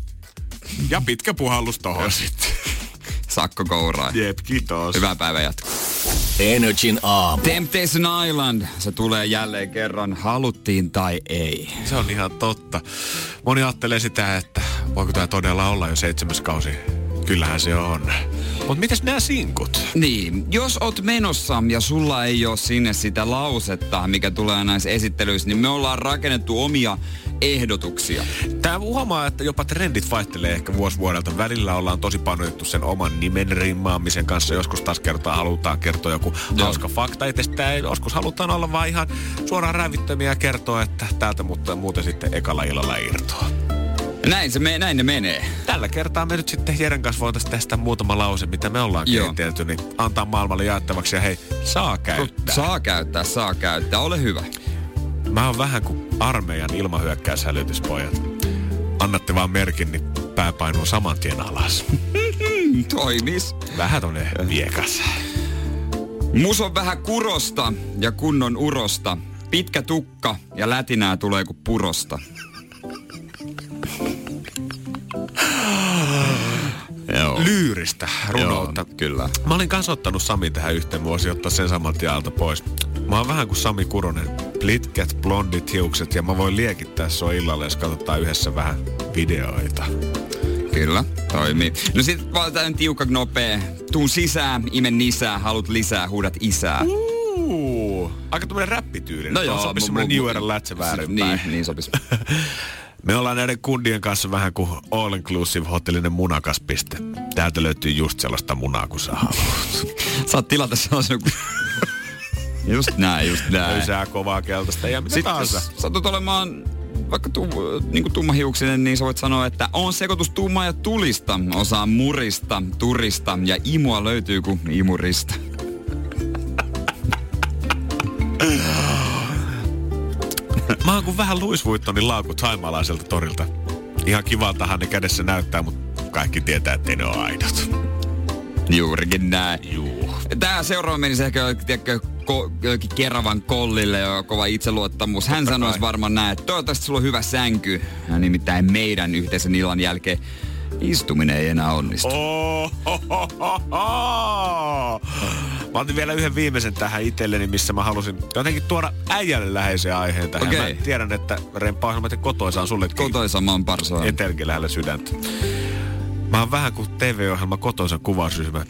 Ja pitkä puhallus tohon sitten. Sakko kouraa. Jep, kiitos. Hyvää päivää jatkoa. Energin aamu. Temptation Island, se tulee jälleen kerran, haluttiin tai ei. Se on ihan totta. Moni ajattelee sitä, että voiko tämä todella olla jo seitsemäs kausi. Kyllähän se on. Mutta mitäs nämä sinkut? Niin, jos oot menossa ja sulla ei ole sinne sitä lausetta, mikä tulee näissä esittelyissä, niin me ollaan rakennettu omia ehdotuksia. Tämä huomaa, että jopa trendit vaihtelee ehkä vuosi vuodelta. Välillä ollaan tosi panotettu sen oman nimen rimmaamisen kanssa. Joskus taas kertaa halutaan kertoa joku Joo. hauska fakta itsestä. Joskus halutaan olla vain ihan suoraan rävittömiä ja kertoa, että täältä mutta muuten sitten ekalla illalla irtoa. Näin, se me, näin ne menee. Tällä kertaa me nyt sitten Jeren kanssa voitaisiin tästä muutama lause, mitä me ollaan kehitelty, niin antaa maailmalle jaettavaksi ja hei, saa käyttää. Saa käyttää, saa käyttää. Ole hyvä. Mä oon vähän kuin armeijan ilmahyökkäyshälytyspojat. Annatte vaan merkin, niin pää painuu saman tien alas. Toimis. Vähän tonne viekas. Mus on vähän kurosta ja kunnon urosta. Pitkä tukka ja lätinää tulee kuin purosta. Joo. lyyristä runoutta. Joo, kyllä. Mä olin kanssa ottanut Sami tähän yhteen vuosi ottaa sen saman tieltä pois. Mä oon vähän kuin Sami Kuronen. Plitkät, blondit hiukset ja mä voin liekittää sua illalle, jos katsotaan yhdessä vähän videoita. Kyllä, toimii. No sit valitaan tiukka nopea. Tuun sisään, imen nisää, halut lisää, huudat isää. Uh, aika tämmönen räppityyli. No joo. Sopisi semmonen New Era lätsä Niin, niin sopis. Me ollaan näiden kundien kanssa vähän kuin all inclusive hotellinen munakaspiste. Täältä löytyy just sellaista munaa, kun sä haluat. Saat tilata sellaisen Just näin, just näin. Löysää kovaa keltaista ja mitä Sitten tahansa. jos satut olemaan vaikka tu, niin kuin tummahiuksinen, niin sä voit sanoa, että on sekoitus tumma ja tulista, osaa murista, turista ja imua löytyy kuin imurista. Mä oon kuin vähän Louis Vuittonin laukut haimalaiselta torilta. Ihan kivaltahan ne kädessä näyttää, mutta kaikki tietää, että ne on aidot. Juurikin näin. Juu. Tää seuraava menisi ehkä, tiedätkö, ko, Keravan kollille ja kova itseluottamus. Hän sanoisi varmaan näin, että toivottavasti sulla on hyvä sänky. Ja nimittäin meidän yhteisen illan jälkeen istuminen ei enää onnistu. Oh, ho, ho, ho, ho. Mä otin vielä yhden viimeisen tähän itselleni, missä mä halusin jotenkin tuoda äijälle läheisen aiheen tähän. Okay. Mä tiedän, että Remppa on kotoisa on sulle. Kotoisa mä oon parsoa. Etelkin lähellä sydäntä. Mä oon vähän kuin TV-ohjelma kotoisa kuvausryhmä.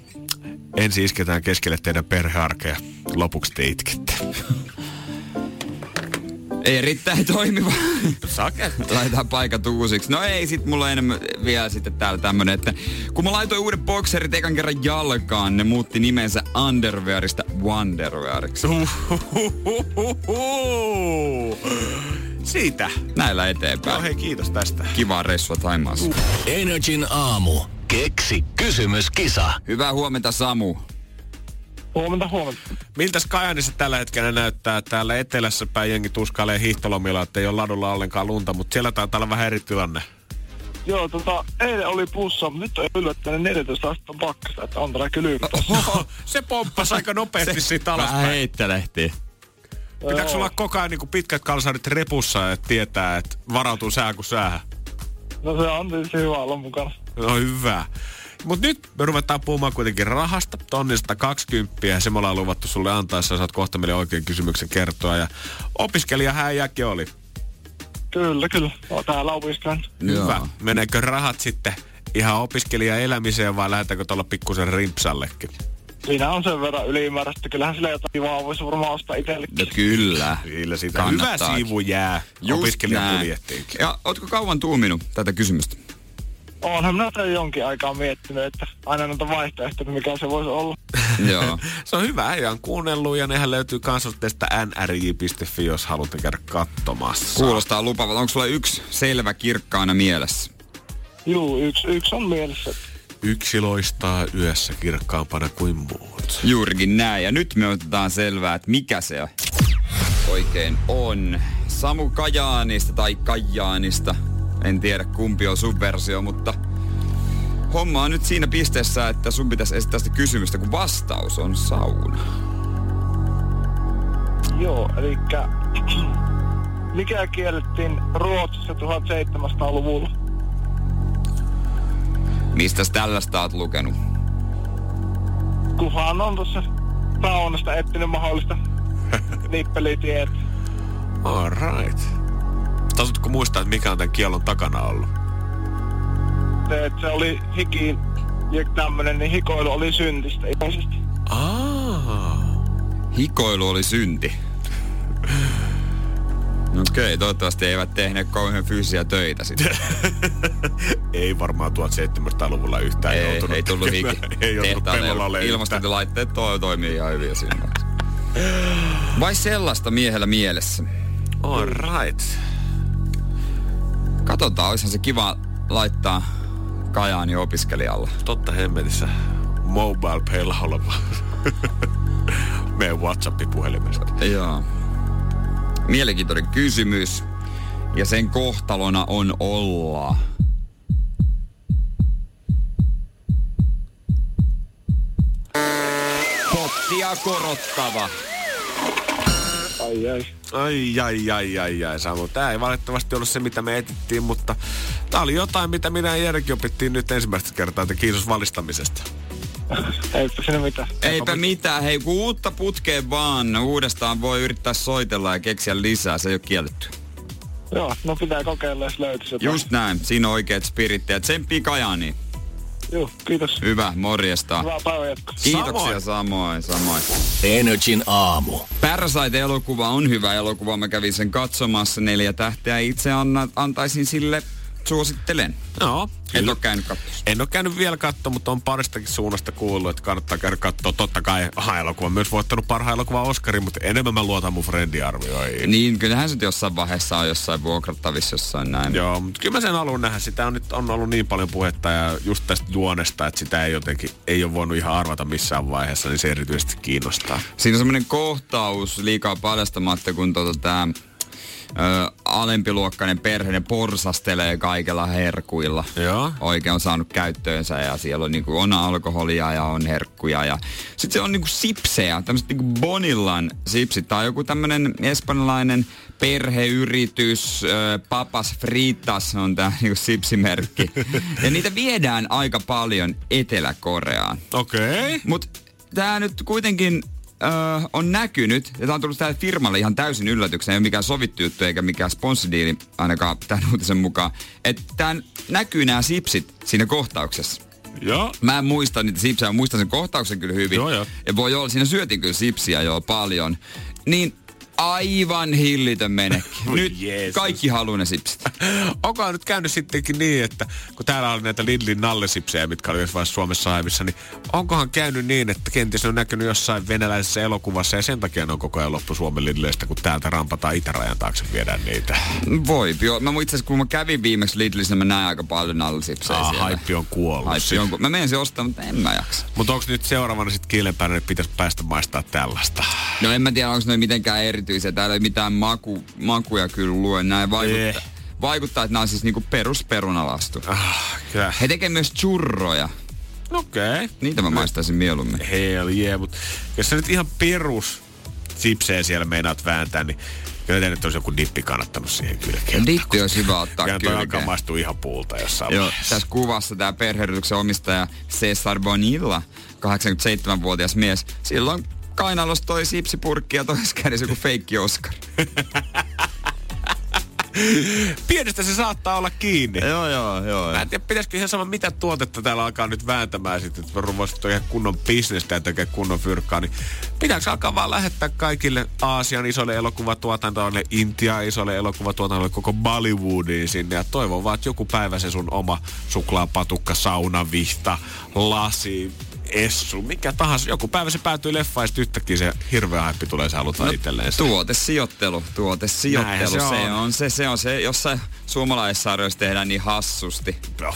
Ensin isketään keskelle teidän perhearkea, lopuksi te itkette. Erittäin toimiva. Sake. Laitetaan paikat uusiksi. No ei, sit mulla enemmän vielä sitten täällä tämmönen, että kun mä laitoin uuden bokserit ekan kerran jalkaan, ne muutti nimensä Underwearista Wonderweariksi. Siitä. Näillä eteenpäin. No hei, kiitos tästä. Kiva reissua Taimaassa. Energin aamu. Keksi kysymyskisa. Hyvää huomenta Samu. Huomenta, huomenta. Miltäs Kajanissa tällä hetkellä näyttää? Täällä etelässä päin jengi tuskailee hiihtolomilla, että ei ole ladulla ollenkaan lunta, mutta siellä taitaa olla vähän eri tilanne. Joo, tota, eilen oli pussa, mutta nyt on yllättäen 14 astetta pakkasta, että on täällä kylmä se pomppasi aika nopeasti siitä alaspäin. Vähän heittelehti. Pitääkö sulla koko ajan niin pitkät kalsarit repussa, että tietää, että varautuu sää kuin säähän? No se on tietysti hyvä olla mukana. No hyvä. Mutta nyt me ruvetaan puhumaan kuitenkin rahasta, tonnista 20 ja se me ollaan luvattu sulle antaa, jos saat kohta meille oikein kysymyksen kertoa. Ja opiskelija häijäkin oli. Kyllä, kyllä. No, täällä opiskelen. Hyvä. Meneekö rahat sitten ihan opiskelija elämiseen vai lähdetäänkö tuolla pikkusen rimpsallekin? Siinä on sen verran ylimääräistä. Kyllähän sillä jotain kivaa voisi varmaan ostaa itsellekin. No kyllä. Kyllä siitä hyvä siivu jää opiskelijabudjettiinkin. Ja ootko kauan tuuminut tätä kysymystä? Onhan minä tämän jonkin aikaa miettinyt, että aina noita vaihtoehtoja, mikä se voisi olla. Joo. se on hyvä, ei on kuunnellut ja nehän löytyy kansallisesta nrj.fi, jos haluatte käydä katsomassa. Kuulostaa lupavalta. Onko sulla yksi selvä kirkkaana mielessä? Joo, yksi, yksi on mielessä. Yksi loistaa yössä kirkkaampana kuin muut. Juurikin näin. Ja nyt me otetaan selvää, että mikä se oikein on. Samu Kajaanista tai Kajaanista en tiedä kumpi on sun versio, mutta homma on nyt siinä pisteessä, että sun pitäisi esittää sitä kysymystä, kun vastaus on sauna. Joo, eli mikä kiellettiin Ruotsissa 1700-luvulla? Mistä tällaista oot lukenut? Kuhan on tuossa saunasta etsinyt mahdollista nippelitiet. All right. Tasutko muistaa, että mikä on tämän kielon takana ollut? Se, että se oli hiki ja tämmönen, niin hikoilu oli syntistä ilmeisesti. Aa. Hikoilu oli synti. Okei, toivottavasti eivät tehneet kauhean fyysisiä töitä sitten. ei varmaan 1700-luvulla yhtään ei, joutunut. Ei tullut hiki. ei joutunut pellolla Ilmastointilaitteet to- toimii ihan hyvin siinä. Vai sellaista miehellä mielessä? All right. Katsotaan, olisihan se kiva laittaa Kajaani opiskelijalla. Totta hemmetissä. Mobile oleva. Meidän WhatsApp-puhelimesta. Joo. Mielenkiintoinen kysymys. Ja sen kohtalona on olla. Pottia korottava. Ai ai. Ai ai ai ai ai Samu. Tää ei valitettavasti ollut se mitä me etittiin, mutta tää oli jotain mitä minä ja Jerki opittiin nyt ensimmäistä kertaa, että kiitos valistamisesta. Eipä siinä mitään. Eipä mitään. Hei, kun uutta putkeen vaan uudestaan voi yrittää soitella ja keksiä lisää. Se ei ole kielletty. Joo, no pitää kokeilla, jos löytyisi jotain. Just näin. Siinä on oikeat spirittiä. Tsemppii Kajaani. Joo, kiitos. Hyvä, morjesta. Hyvää päivän jatkoa. Kiitoksia samoin, samoin. Energin aamu. Parasite-elokuva on hyvä elokuva. Mä kävin sen katsomassa neljä tähteä. Itse anna, antaisin sille suosittelen. Joo. En ole käynyt katsoa. En ole käynyt vielä katsoa, mutta on paristakin suunnasta kuullut, että kannattaa käydä katsoa. Totta kai aha, elokuva myös voittanut parhaan elokuvan Oscarin, mutta enemmän mä luotan mun arvioihin. Niin, kyllähän se jossain vaiheessa on jossain vuokrattavissa jossain näin. Joo, mutta kyllä mä sen haluan nähdä. Sitä on nyt on ollut niin paljon puhetta ja just tästä juonesta, että sitä ei jotenkin, ei ole voinut ihan arvata missään vaiheessa, niin se erityisesti kiinnostaa. Siinä on semmoinen kohtaus liikaa paljastamatta, kun tota tää ö, alempiluokkainen perhe, porsastelee kaikella herkuilla. Joo. Oikein on saanut käyttöönsä ja siellä on, niinku, on alkoholia ja on herkkuja. Ja sitten se on niinku sipsejä, tämmöiset niinku Bonillan sipsit tai joku tämmöinen espanjalainen perheyritys, ö, Papas Fritas on tämä niinku sipsimerkki. ja niitä viedään aika paljon Etelä-Koreaan. Okei. Okay. Mutta tämä nyt kuitenkin öö, on näkynyt, ja tämä on tullut tälle firmalle ihan täysin yllätyksenä, ei ole mikään sovittu juttu eikä mikään sponssidiili ainakaan tämän uutisen mukaan, että tämä näkyy nämä sipsit siinä kohtauksessa. Joo. Mä en muista niitä sipsejä, mä muistan sen kohtauksen kyllä hyvin. Joo, joo. Ja voi olla, siinä syötiin kyllä sipsiä jo paljon. Niin aivan hillitön menekki. Nyt Jeesus. kaikki haluaa ne sipsit. Onko nyt käynyt sittenkin niin, että kun täällä oli näitä Lidlin nallesipsejä, mitkä oli jossain Suomessa haivissa, niin onkohan käynyt niin, että kenties ne on näkynyt jossain venäläisessä elokuvassa ja sen takia ne on koko ajan loppu Suomen Lidleistä, kun täältä rampataan itärajan taakse viedään niitä. Voi, jo. Mä itse asiassa, kun mä kävin viimeksi Lidlissä, mä näin aika paljon nallesipsejä siellä. haippi on kuollut. Haippi on, mä menen se ostaa, mutta en mä jaksa. Mutta onko nyt seuraavana sitten kiilenpäin, että pitäisi päästä maistaa tällaista? No en mä tiedä, onko ne mitenkään erityisiä. Täällä ei mitään maku, makuja kyllä lue. Näin vaikuttaa, eh. Vaikuttaa että nämä on siis niinku perusperunalastu. Ah, kyllä. He tekee myös churroja. Okei. Okay. Niitä mä maistaisin mieluummin. Hell yeah, mutta jos sä nyt ihan perus sipsejä siellä meinaat vääntää, niin Kyllä nyt olisi joku dippi kannattanut siihen kylkeen. Dippi olisi hyvä ottaa kyllä. Kyllä alkaa maistua ihan puulta jossain Joo, tässä kuvassa tämä perheyrityksen omistaja Cesar Bonilla, 87-vuotias mies. Silloin kainalossa toi sipsipurkki ja toisessa kädessä joku feikki Oscar. Pienestä se saattaa olla kiinni. Joo, joo, joo. Mä en tiedä, pitäisikö ihan sama mitä tuotetta täällä alkaa nyt vääntämään sitten, että ruvoisit ihan kunnon bisnestä ja tekee kunnon fyrkkaa, niin pitääkö alkaa vaan lähettää kaikille Aasian isoille elokuvatuotantoille, Intia isoille elokuvatuotantoille, koko Bollywoodiin sinne ja toivon vaan, että joku päivä se sun oma suklaapatukka, saunavihta, lasi, essu, mikä tahansa. Joku päivä se päätyy leffaan ja yhtäkkiä se hirveä haippi tulee se halutaan no, itselleen. Tuotesijoittelu, tuotesijoittelu. Se on. se on se, se on se, jossa suomalaissarjoissa tehdään niin hassusti. No.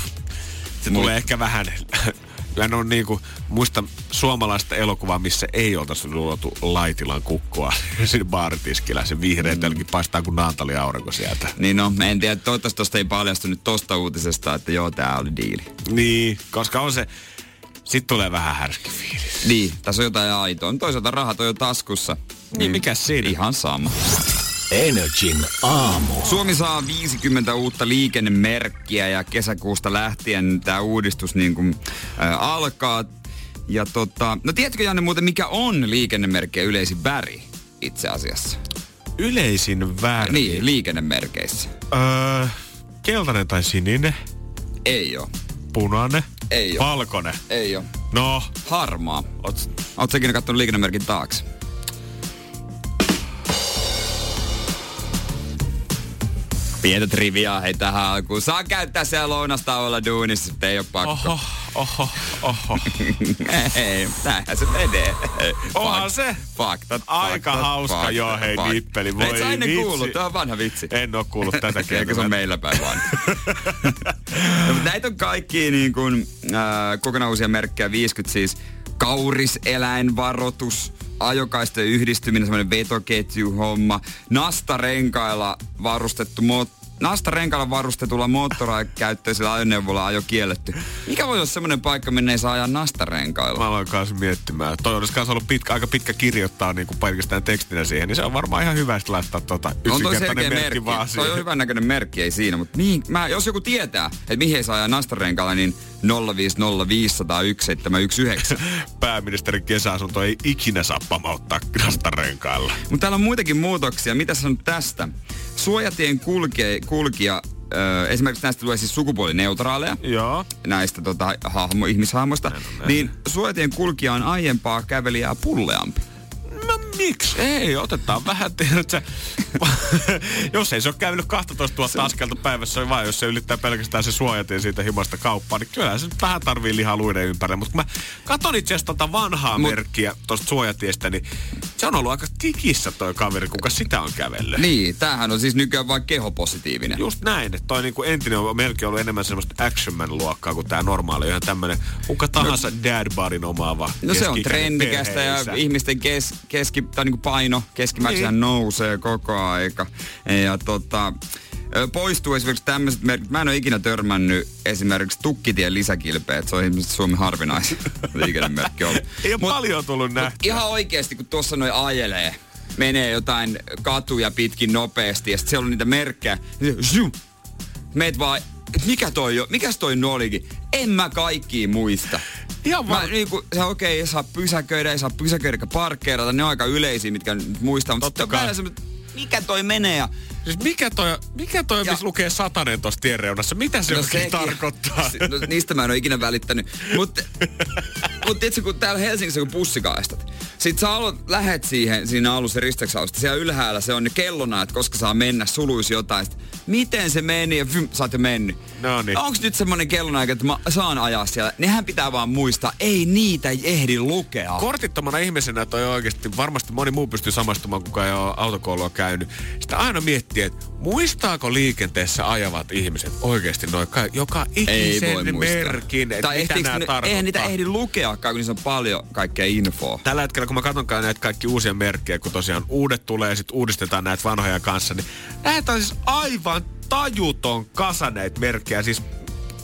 Se Mut. tulee ehkä vähän Mä on niinku, muista suomalaista elokuvaa, missä ei oltaisi luotu Laitilan kukkoa siinä baaritiskillä. Se vihreä mm. paistaa kuin Naantali aurinko sieltä. Niin no, en tiedä, toivottavasti tosta ei paljastu nyt tosta uutisesta, että joo, tää oli diili. Niin, koska on se, Sitten tulee vähän härski fiilis. Niin, tässä on jotain aitoa. Toisaalta rahat on jo taskussa. Niin, niin mikä siinä? Ihan sama. Energin aamu. Suomi saa 50 uutta liikennemerkkiä ja kesäkuusta lähtien tämä uudistus niin kuin, äh, alkaa. Ja tota, no tiedätkö Janne muuten mikä on liikennemerkkejä yleisin väri itse asiassa? Yleisin väri? Niin, liikennemerkeissä. Öö, keltainen tai sininen? Ei oo. Punainen? Ei oo. Valkoinen? Ei oo. No? Harmaa. Oot, oot säkin kattonut liikennemerkin taakse? Pientä triviaa hei tähän alkuun. Saa käyttää siellä lounastauolla duunissa, ei oo pakko. Oho, oho, oho. ei, näinhän se menee. Onhan se. Faktat, Aika faktat, hauska faktat, joo, hei faktat. nippeli. Voi Et sä ennen vitsi. kuullut, tämä on vanha vitsi. En oo kuullut tätä Eikö se on meillä päin vaan? no, näitä on kaikki niin kuin, äh, kokonaan uusia merkkejä, 50 siis. Kauriseläinvaroitus, ajokaisten yhdistyminen, semmoinen vetoketjuhomma, nastarenkailla varustettu mot- Nastarenkailla varustetulla moottorikäyttöisellä ajoneuvolla ajo kielletty. Mikä voi olla semmoinen paikka, minne ei saa ajaa nastarenkailla? Mä aloin kanssa miettimään. Toi olisi kanssa ollut pitkä, aika pitkä kirjoittaa niin kuin pelkästään tekstinä siihen, niin se on varmaan ihan hyvä sitten laittaa tota On toi merkki, merkki. vaan Toi siihen. on hyvän näköinen merkki, ei siinä. Mutta mihin, mä, jos joku tietää, että mihin ei saa ajaa nastarenkailla, niin 050501719. Pääministerin kesäasunto ei ikinä saa pamauttaa nastarenkailla. Mutta täällä on muitakin muutoksia. Mitä sanot tästä? Suojatien kulkija, kulkija ö, esimerkiksi näistä tulee siis sukupuolineutraaleja. Joo. Näistä tota, hahmo, ihmishahmoista. Niin suojatien kulkija on aiempaa kävelijää pulleampi. No miksi? Ei, otetaan vähän, tiedätkö, jos ei se ole käynyt 12 000 askelta päivässä, vaan jos se ylittää pelkästään se suojatin siitä himasta kauppaa, niin kyllä se vähän tarvii lihaa luiden ympärille. Mutta kun mä katon itse asiassa tota vanhaa Mut- merkkiä tuosta suojatiestä, niin se on ollut aika kikissä toi kaveri, kuka sitä on kävellyt. Niin, tämähän on siis nykyään vain kehopositiivinen. Just näin, että toi niinku entinen on melkein ollut enemmän semmoista action man luokkaa kuin tää normaali, ihan tämmönen kuka tahansa no, dad bodyn omaava No se on trendikästä ja ihmisten kes, keski, tai niinku paino keskimäärin Niin. nousee koko aika. Ja tota, poistuu esimerkiksi tämmöiset merkit. Mä en ole ikinä törmännyt esimerkiksi tukkitien lisäkilpeet. Se on ilmeisesti Suomen harvinaisin liikennemerkki ollut. Ei ole Mut- paljon tullut nähtyä. ihan oikeasti, kun tuossa noin ajelee, menee jotain katuja pitkin nopeasti ja sitten siellä on niitä merkkejä. niin. Meet vaan, mikä toi on, mikäs toi olikin? En mä kaikkia muista. Ihan Mä, vaan- niinku, se okei, okay, ei saa pysäköidä, ei saa pysäköidä eikä parkkeerata, ne on aika yleisiä, mitkä nyt muistaa, mutta Totta sitten on välillä semmoset, mikä toi menee ja... Siis mikä toi, mikä toi Ja- missä lukee satanen tuossa tienreunassa? Mitä se no oikein sekin- tarkoittaa? No, niistä mä en ole ikinä välittänyt. Mutta mut tiedätkö, kun täällä Helsingissä on bussikaistat. Sit sä aloit, lähet siihen, siinä alussa risteyksausta. Siellä ylhäällä se on ne kellona, että koska saa mennä, suluisi jotain. Sit, miten se meni ja fym, sä oot jo mennyt. No niin. Onko nyt semmonen kellona, että mä saan ajaa siellä? Nehän pitää vaan muistaa, ei niitä ehdi lukea. Kortittomana ihmisenä toi oikeasti, varmasti moni muu pystyy samastumaan, kuka ei ole autokoulua käynyt. Sitä aina miettii, että muistaako liikenteessä ajavat ihmiset oikeasti noin, ka- joka ei ikisen merkin, että tai mitä ehtiikö nämä ne, tarkoittaa. eihän niitä ehdi lukeakaan, kun niissä on paljon kaikkea infoa. Tällä hetkellä, kun mä katsonkaan näitä kaikki uusia merkkejä, kun tosiaan uudet tulee ja sitten uudistetaan näitä vanhoja kanssa, niin näitä on siis aivan tajuton kasa näitä merkkejä. Siis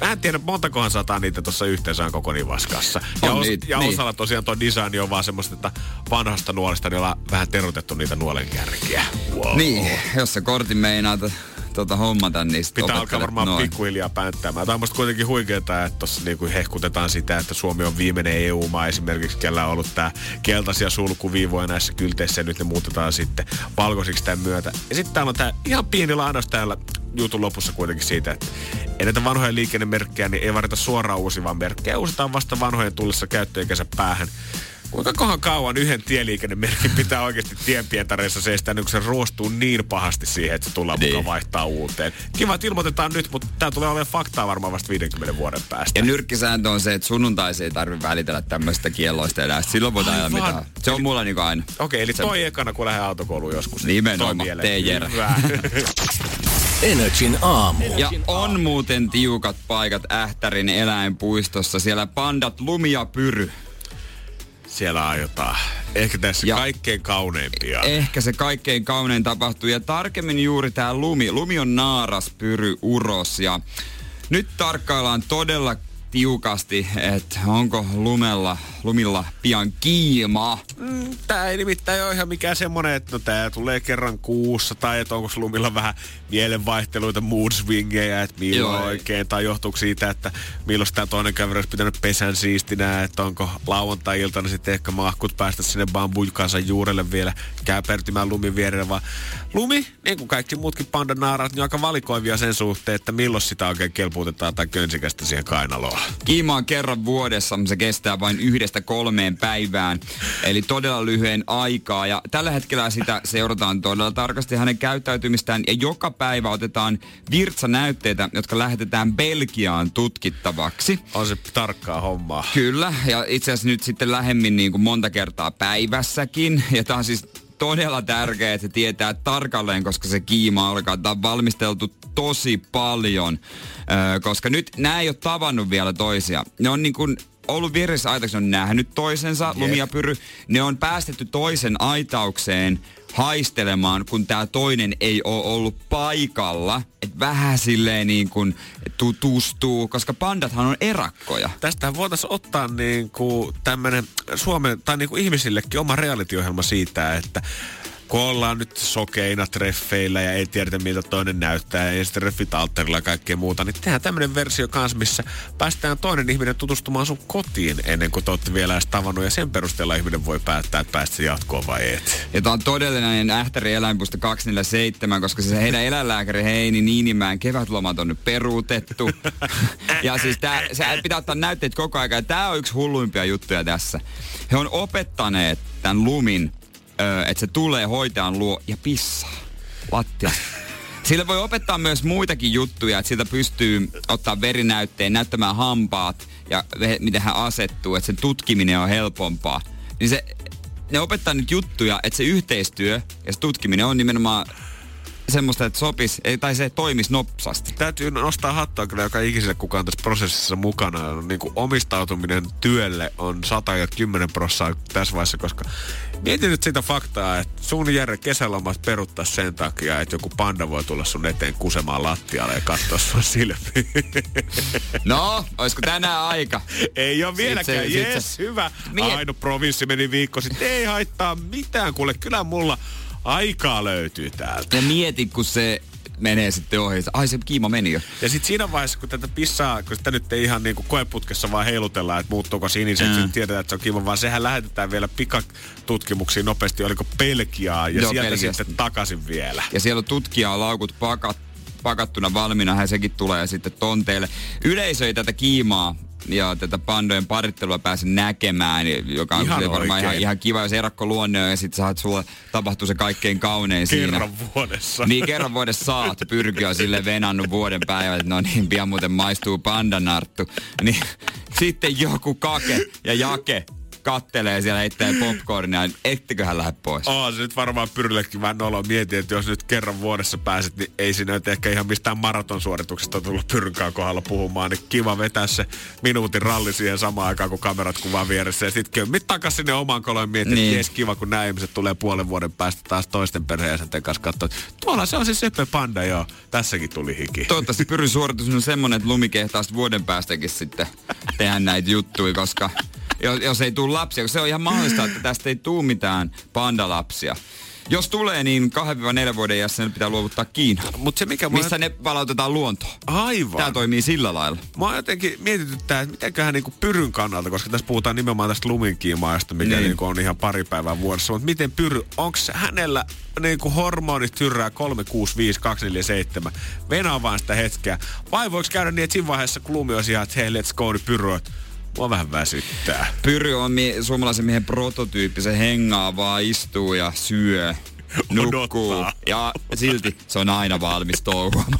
Mä en tiedä, montakohan sataa niitä tuossa yhteensä on koko nivaskassa. Ja, On os, niitä, ja niin. osalla tosiaan tuo design on vaan semmoista, että vanhasta nuolesta niin ollaan vähän terotettu niitä nuolen kärkiä. Wow. Niin, jos se kortin meinaa tota hommata, sit Pitää alkaa varmaan noin. pikkuhiljaa pänttäämään. Tämä on musta kuitenkin huikeeta, että tuossa niinku hehkutetaan sitä, että Suomi on viimeinen EU-maa esimerkiksi, kellä on ollut tää keltaisia sulkuviivoja näissä kylteissä ja nyt ne muutetaan sitten valkoisiksi tämän myötä. Ja sitten täällä on tää ihan pieni lainaus täällä jutun lopussa kuitenkin siitä, että ei näitä vanhoja liikennemerkkejä, niin ei varita suoraan uusivaa merkkejä. Uusitaan vasta vanhojen tullessa käyttöikänsä päähän. Kuinka kohan kauan yhden tieliikennemerkin pitää oikeasti tienpientareissa seistää, niin kun se ruostuu niin pahasti siihen, että se tullaan Niin. mukaan vaihtaa uuteen. Kiva, että ilmoitetaan nyt, mutta tämä tulee olemaan faktaa varmaan vasta 50 vuoden päästä. Ja nyrkkisääntö on se, että sunnuntaisin ei tarvitse välitellä tämmöistä kielloista enää. Silloin voidaan ajaa mitään. Se on mulla niinku aina. Okei, eli Se- toi ekana, kun lähden autokouluun joskus. Nimenomaan. Tee. Hyvä. Energin aamu. Ja on muuten tiukat paikat Ähtärin eläinpuistossa. Siellä pandat lumia pyry. Siellä aiotaan. Ehkä tässä Ja- kaikkein kauneimpia. Ehkä se kaikkein kaunein tapahtuu. Ja tarkemmin juuri tämä lumi. Lumi on naaras, pyry, uros. Ja nyt tarkkaillaan todella tiukasti, että onko lumella, lumilla pian kiimaa. Mm, tää ei nimittäin ole ihan mikään semmonen, että no tää tulee kerran kuussa, tai että onko lumilla vähän mielenvaihteluita, mood swingeja, että milloin Joo, oikein, tai johtuuko siitä, että milloin tämä toinen kaveri olisi pitänyt pesän siistinä, että onko lauantai-iltana sitten ehkä mahkut päästä sinne bambuikansa juurelle vielä käpertymään lumin vierelle, vaan lumi, niin kuin kaikki muutkin pandanaarat, niin aika valikoivia sen suhteen, että milloin sitä oikein kelpuutetaan tai könsikästä siihen kainaloon. Kiima on kerran vuodessa, se kestää vain yhdestä kolmeen päivään, eli todella lyhyen aikaa. Ja tällä hetkellä sitä seurataan todella tarkasti hänen käyttäytymistään ja joka päivä otetaan virtsanäytteitä, jotka lähetetään Belgiaan tutkittavaksi. On se tarkkaa hommaa. Kyllä, ja itse asiassa nyt sitten lähemmin niin kuin monta kertaa päivässäkin. Ja tämä on siis todella tärkeää, että se tietää tarkalleen, koska se kiima alkaa. Tämä on valmisteltu tosi paljon, koska nyt nämä ei ole tavannut vielä toisia. Ne on niin kuin ollut vieressä aitauksen, on nähnyt toisensa, yep. lumia Ne on päästetty toisen aitaukseen haistelemaan, kun tämä toinen ei ole ollut paikalla. Että vähän silleen niin kuin tutustuu, koska pandathan on erakkoja. Tästä voitaisiin ottaa niin kuin tämmönen Suomen, tai niin kuin ihmisillekin oma reality-ohjelma siitä, että kun ollaan nyt sokeina treffeillä ja ei tiedetä miltä toinen näyttää ja sitten treffit altterilla ja kaikkea muuta, niin tehdään tämmöinen versio kanssa, missä päästään toinen ihminen tutustumaan sun kotiin ennen kuin te olette vielä edes tavannut ja sen perusteella ihminen voi päättää, että päästä jatkoon vai et. Ja tää on todellinen Ähtäri eläinpuisto 247, koska se heidän eläinlääkäri Heini Niinimäen kevätlomat on nyt peruutettu. ja siis tää, se pitää ottaa näytteet koko ajan. Ja tää on yksi hulluimpia juttuja tässä. He on opettaneet tämän lumin että se tulee hoitajan luo ja pissaa lattia. Sillä voi opettaa myös muitakin juttuja, että siltä pystyy ottaa verinäytteen, näyttämään hampaat ja miten hän asettuu, että sen tutkiminen on helpompaa. Niin se, ne opettaa nyt juttuja, että se yhteistyö ja se tutkiminen on nimenomaan semmoista, että sopis, tai se toimisi nopsasti. Täytyy nostaa hattua kyllä joka ikiselle kukaan tässä prosessissa mukana. Niin kuin omistautuminen työlle on 110 prosenttia tässä vaiheessa, koska mietin nyt sitä faktaa, että sun Jere kesälomat peruttaa sen takia, että joku panda voi tulla sun eteen kusemaan lattialle ja katsoa sun silmiin. No, olisiko tänään aika? Ei ole vieläkään. Jes, hyvä. Mie... Aino provinssi meni viikko sitten. Ei haittaa mitään, kuule. Kyllä mulla Aikaa löytyy täältä. Ja mieti, kun se menee sitten ohi. Ai se kiima meni jo. Ja sitten siinä vaiheessa, kun tätä pissaa, kun sitä nyt ei ihan niin kuin koeputkessa vaan heilutellaan, että muuttuuko siniset, mm. tiedetään, että se on kiima, vaan sehän lähetetään vielä pikatutkimuksiin nopeasti, oliko Pelkiaa, ja Joo, sieltä Pelkiasta. sitten takaisin vielä. Ja siellä on tutkijaa laukut pakat, pakattuna valmiina, hän sekin tulee sitten tonteille. Yleisö ei tätä kiimaa ja tätä pandojen parittelua pääsen näkemään, joka on ihan varmaan ihan, ihan kiva, jos erakko luonne ja sitten saat sulla tapahtuu se kaikkein kaunein kerran siinä. Kerran vuodessa. Niin, kerran vuodessa saat pyrkiä sille venannut vuoden päivät, että no niin, pian muuten maistuu pandanarttu. Niin sitten joku kake ja jake kattelee siellä heittää popcornia, niin ettiköhän lähde pois? Oo, se nyt varmaan pyrillekin vähän nolo. Mietin, että jos nyt kerran vuodessa pääset, niin ei siinä nyt ehkä ihan mistään maratonsuorituksesta tullut pyrkään kohdalla puhumaan. Niin kiva vetää se minuutin ralli siihen samaan aikaan, kun kamerat kuvaa vieressä. Ja sitten kömmit takas sinne omaan koloon mietin, niin. että kiva, kun nämä ihmiset tulee puolen vuoden päästä taas toisten perheensä kanssa katsoa. Tuolla se on se Seppe Panda, joo. Tässäkin tuli hiki. Toivottavasti pyrin suoritus on semmonen, että lumi kehtaa vuoden päästäkin sitten tehdä näitä juttuja, koska jos, jos ei tule lapsia. Se on ihan mahdollista, että tästä ei tule mitään pandalapsia. Jos tulee, niin 2-4 vuoden iässä ne pitää luovuttaa Kiinaan. Mut se mikä missä ne palautetaan luontoon. Aivan. Tämä toimii sillä lailla. Mä oon jotenkin mietityttää, että mitenköhän niinku pyryn kannalta, koska tässä puhutaan nimenomaan tästä luminkiimaajasta, mikä niin. niinku on ihan pari päivää vuodessa. Mutta miten pyry, onko hänellä niinku hormonit tyrrää 3, 6, 5, 2, 4, 7. Venaa vaan sitä hetkeä. Vai voiko käydä niin, että siinä vaiheessa kun lumi on ihan, että hei, let's go, niin pyry, Mua vähän väsyttää. Pyry on mi- suomalaisen miehen prototyyppi. Se hengaa vaan, istuu ja syö, nukkuu. Ja silti se on aina valmis touhuamaan.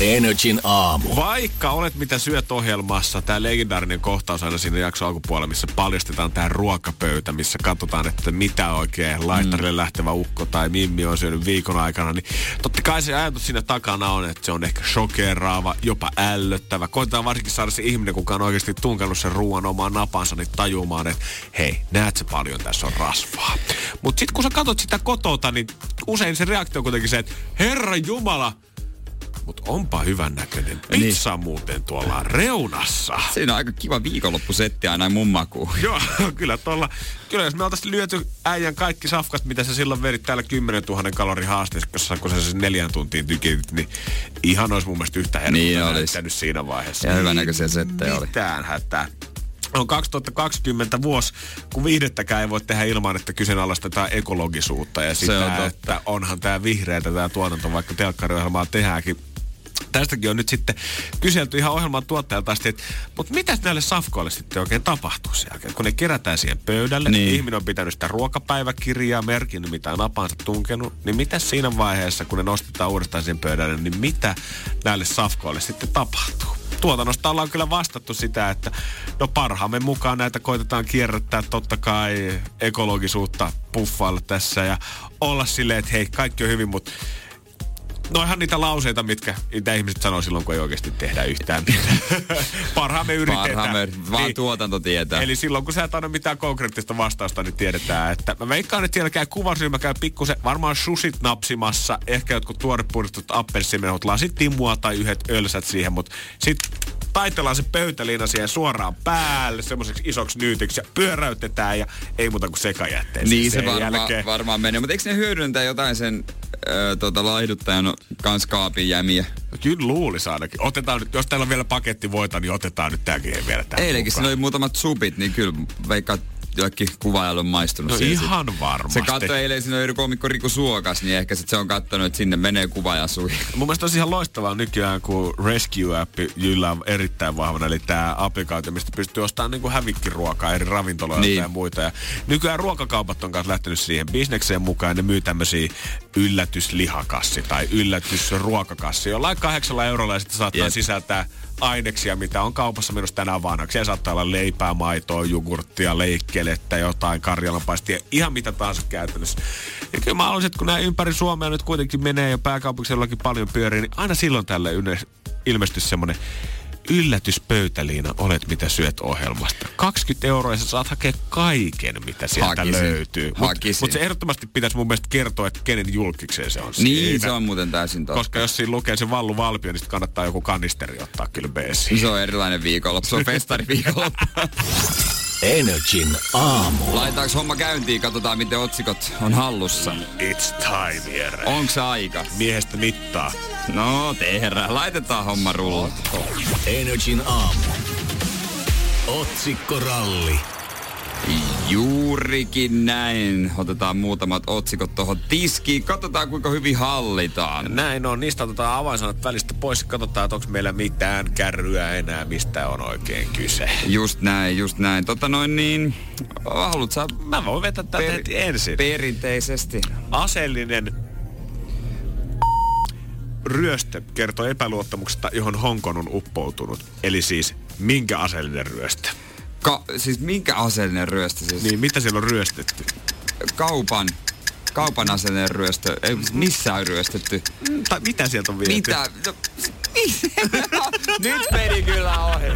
Energin aamu. Vaikka olet mitä syöt ohjelmassa, tämä legendaarinen kohtaus aina siinä jakso alkupuolella, missä paljastetaan tämä ruokapöytä, missä katsotaan, että mitä oikein laittarille mm. lähtevä ukko tai mimmi on syönyt viikon aikana, niin totta kai se ajatus siinä takana on, että se on ehkä shokeraava, jopa ällöttävä. Koitetaan varsinkin saada se ihminen, kuka on oikeasti tunkannut sen ruoan omaan napansa, niin tajumaan, että hei, näet se paljon, tässä on rasvaa. Mutta sitten kun sä katsot sitä kotota, niin usein se reaktio on kuitenkin se, että Herra Jumala, mutta onpa hyvän näköinen pizza niin. muuten tuolla reunassa. Siinä on aika kiva viikonloppusetti aina mun makuun. Joo, kyllä tuolla, kyllä jos me oltaisiin lyöty äijän kaikki safkat, mitä sä silloin verit täällä 10 000 kalorin haasteessa, kun sä siis neljän tuntiin tykitit, niin ihan olisi mun mielestä yhtä niin siinä vaiheessa. Ja hyvänäköisiä settejä oli. Mitään hätää on 2020 vuosi, kun viihdettäkään ei voi tehdä ilman, että kyseenalaistetaan ekologisuutta ja sitä, on että onhan tämä vihreätä tämä tuotanto, vaikka telkkariohjelmaa tehdäänkin tästäkin on nyt sitten kyselty ihan ohjelman tuottajalta asti, että mutta mitä näille safkoille sitten oikein tapahtuu sen jälkeen? Kun ne kerätään siihen pöydälle, niin. ihminen on pitänyt sitä ruokapäiväkirjaa, merkinnyt mitä napansa tunkenut, niin mitä siinä vaiheessa, kun ne nostetaan uudestaan siihen pöydälle, niin mitä näille safkoille sitten tapahtuu? tuotannosta ollaan kyllä vastattu sitä, että no parhaamme mukaan näitä koitetaan kierrättää totta kai ekologisuutta puffailla tässä ja olla silleen, että hei, kaikki on hyvin, mutta noihan niitä lauseita, mitkä mitä ihmiset sanoo silloin, kun ei oikeasti tehdä yhtään mitään. Parhaamme yritetään. Parhaamme, vaan niin, tuotanto tietää. Eli silloin, kun sä et anna mitään konkreettista vastausta, niin tiedetään, että mä veikkaan, että siellä käy kuvasryhmä käy pikkusen, varmaan susit napsimassa, ehkä jotkut tuorepuristut appelsimenot, lasit timua tai yhdet ölsät siihen, mutta sitten taitellaan se pöytäliina siihen suoraan päälle semmoiseksi isoksi nyytiksi ja pyöräytetään ja ei muuta kuin sekajätteeseen. Niin se varma, jälkeen. varmaan menee, mutta eikö ne hyödyntää jotain sen äh, tota, laihduttajan kans kaapin jämiä? No, kyllä luulisi ainakin. Otetaan nyt, jos täällä on vielä paketti voita, niin otetaan nyt tämäkin vielä tähän Eilenkin siinä oli muutamat supit, niin kyllä vaikka jollekin kuvaajalle on maistunut. No ihan sit. varmasti. Se katsoi eilen siinä eri komikko Riku Suokas, niin ehkä sit se on katsonut, että sinne menee kuvaaja sui. Mun mielestä on ihan loistavaa nykyään, kun Rescue-appi jyllää erittäin vahvana, eli tämä applikaatio, mistä pystyy ostamaan niin hävikkiruokaa eri ravintoloilta niin. ja muita. Ja nykyään ruokakaupat on kanssa lähtenyt siihen bisnekseen mukaan, ne myy tämmöisiä yllätyslihakassi tai yllätysruokakassi. Jollain kahdeksalla eurolla ja sitten saattaa yep. sisältää aineksia, mitä on kaupassa menossa tänään vanhaksi. Siellä saattaa olla leipää, maitoa, jogurttia, leikkelettä, jotain karjalanpaistia, ihan mitä tahansa käytännössä. Ja kyllä mä haluaisin, että kun nämä ympäri Suomea nyt kuitenkin menee ja pääkaupunkiseudullakin paljon pyörii, niin aina silloin tälle ilmestyisi semmoinen yllätyspöytäliina olet mitä syöt ohjelmasta. 20 euroa ja sä saat hakea kaiken, mitä sieltä Hakisin. löytyy. Mutta mut se ehdottomasti pitäisi mun mielestä kertoa, että kenen julkikseen se on Niin, siinä. se on muuten täysin totta. Koska jos siinä lukee se Vallu Valpio, niin kannattaa joku kanisteri ottaa kyllä beesiin. Se on erilainen viikonloppu. Se on festari viikonloppu. Energin aamu. Laitaanko homma käyntiin, katsotaan miten otsikot on hallussa. It's time, Jere. Onks aika? Miehestä mittaa. No tehdään, laitetaan homma rulla. Energin aamu. Otsikkoralli. Juurikin näin. Otetaan muutamat otsikot tuohon tiskiin. Katsotaan, kuinka hyvin hallitaan. Näin on. Niistä otetaan avainsanat välistä pois. Katsotaan, että onko meillä mitään kärryä enää, mistä on oikein kyse. Just näin, just näin. Tota noin niin... Haluat sä... Mä voin vetää tätä per- ensin. Perinteisesti. Aseellinen ryöstö kertoo epäluottamuksesta, johon Honkon on uppoutunut. Eli siis minkä aseellinen ryöstö? Ka- siis minkä aseellinen ryöstö siis? Niin, mitä siellä on ryöstetty? Kaupan. Kaupan aseellinen ryöstö. Ei missään ryöstetty. Mm, tai mitä sieltä on viety? Mitä? No, Nyt meni kyllä ohi.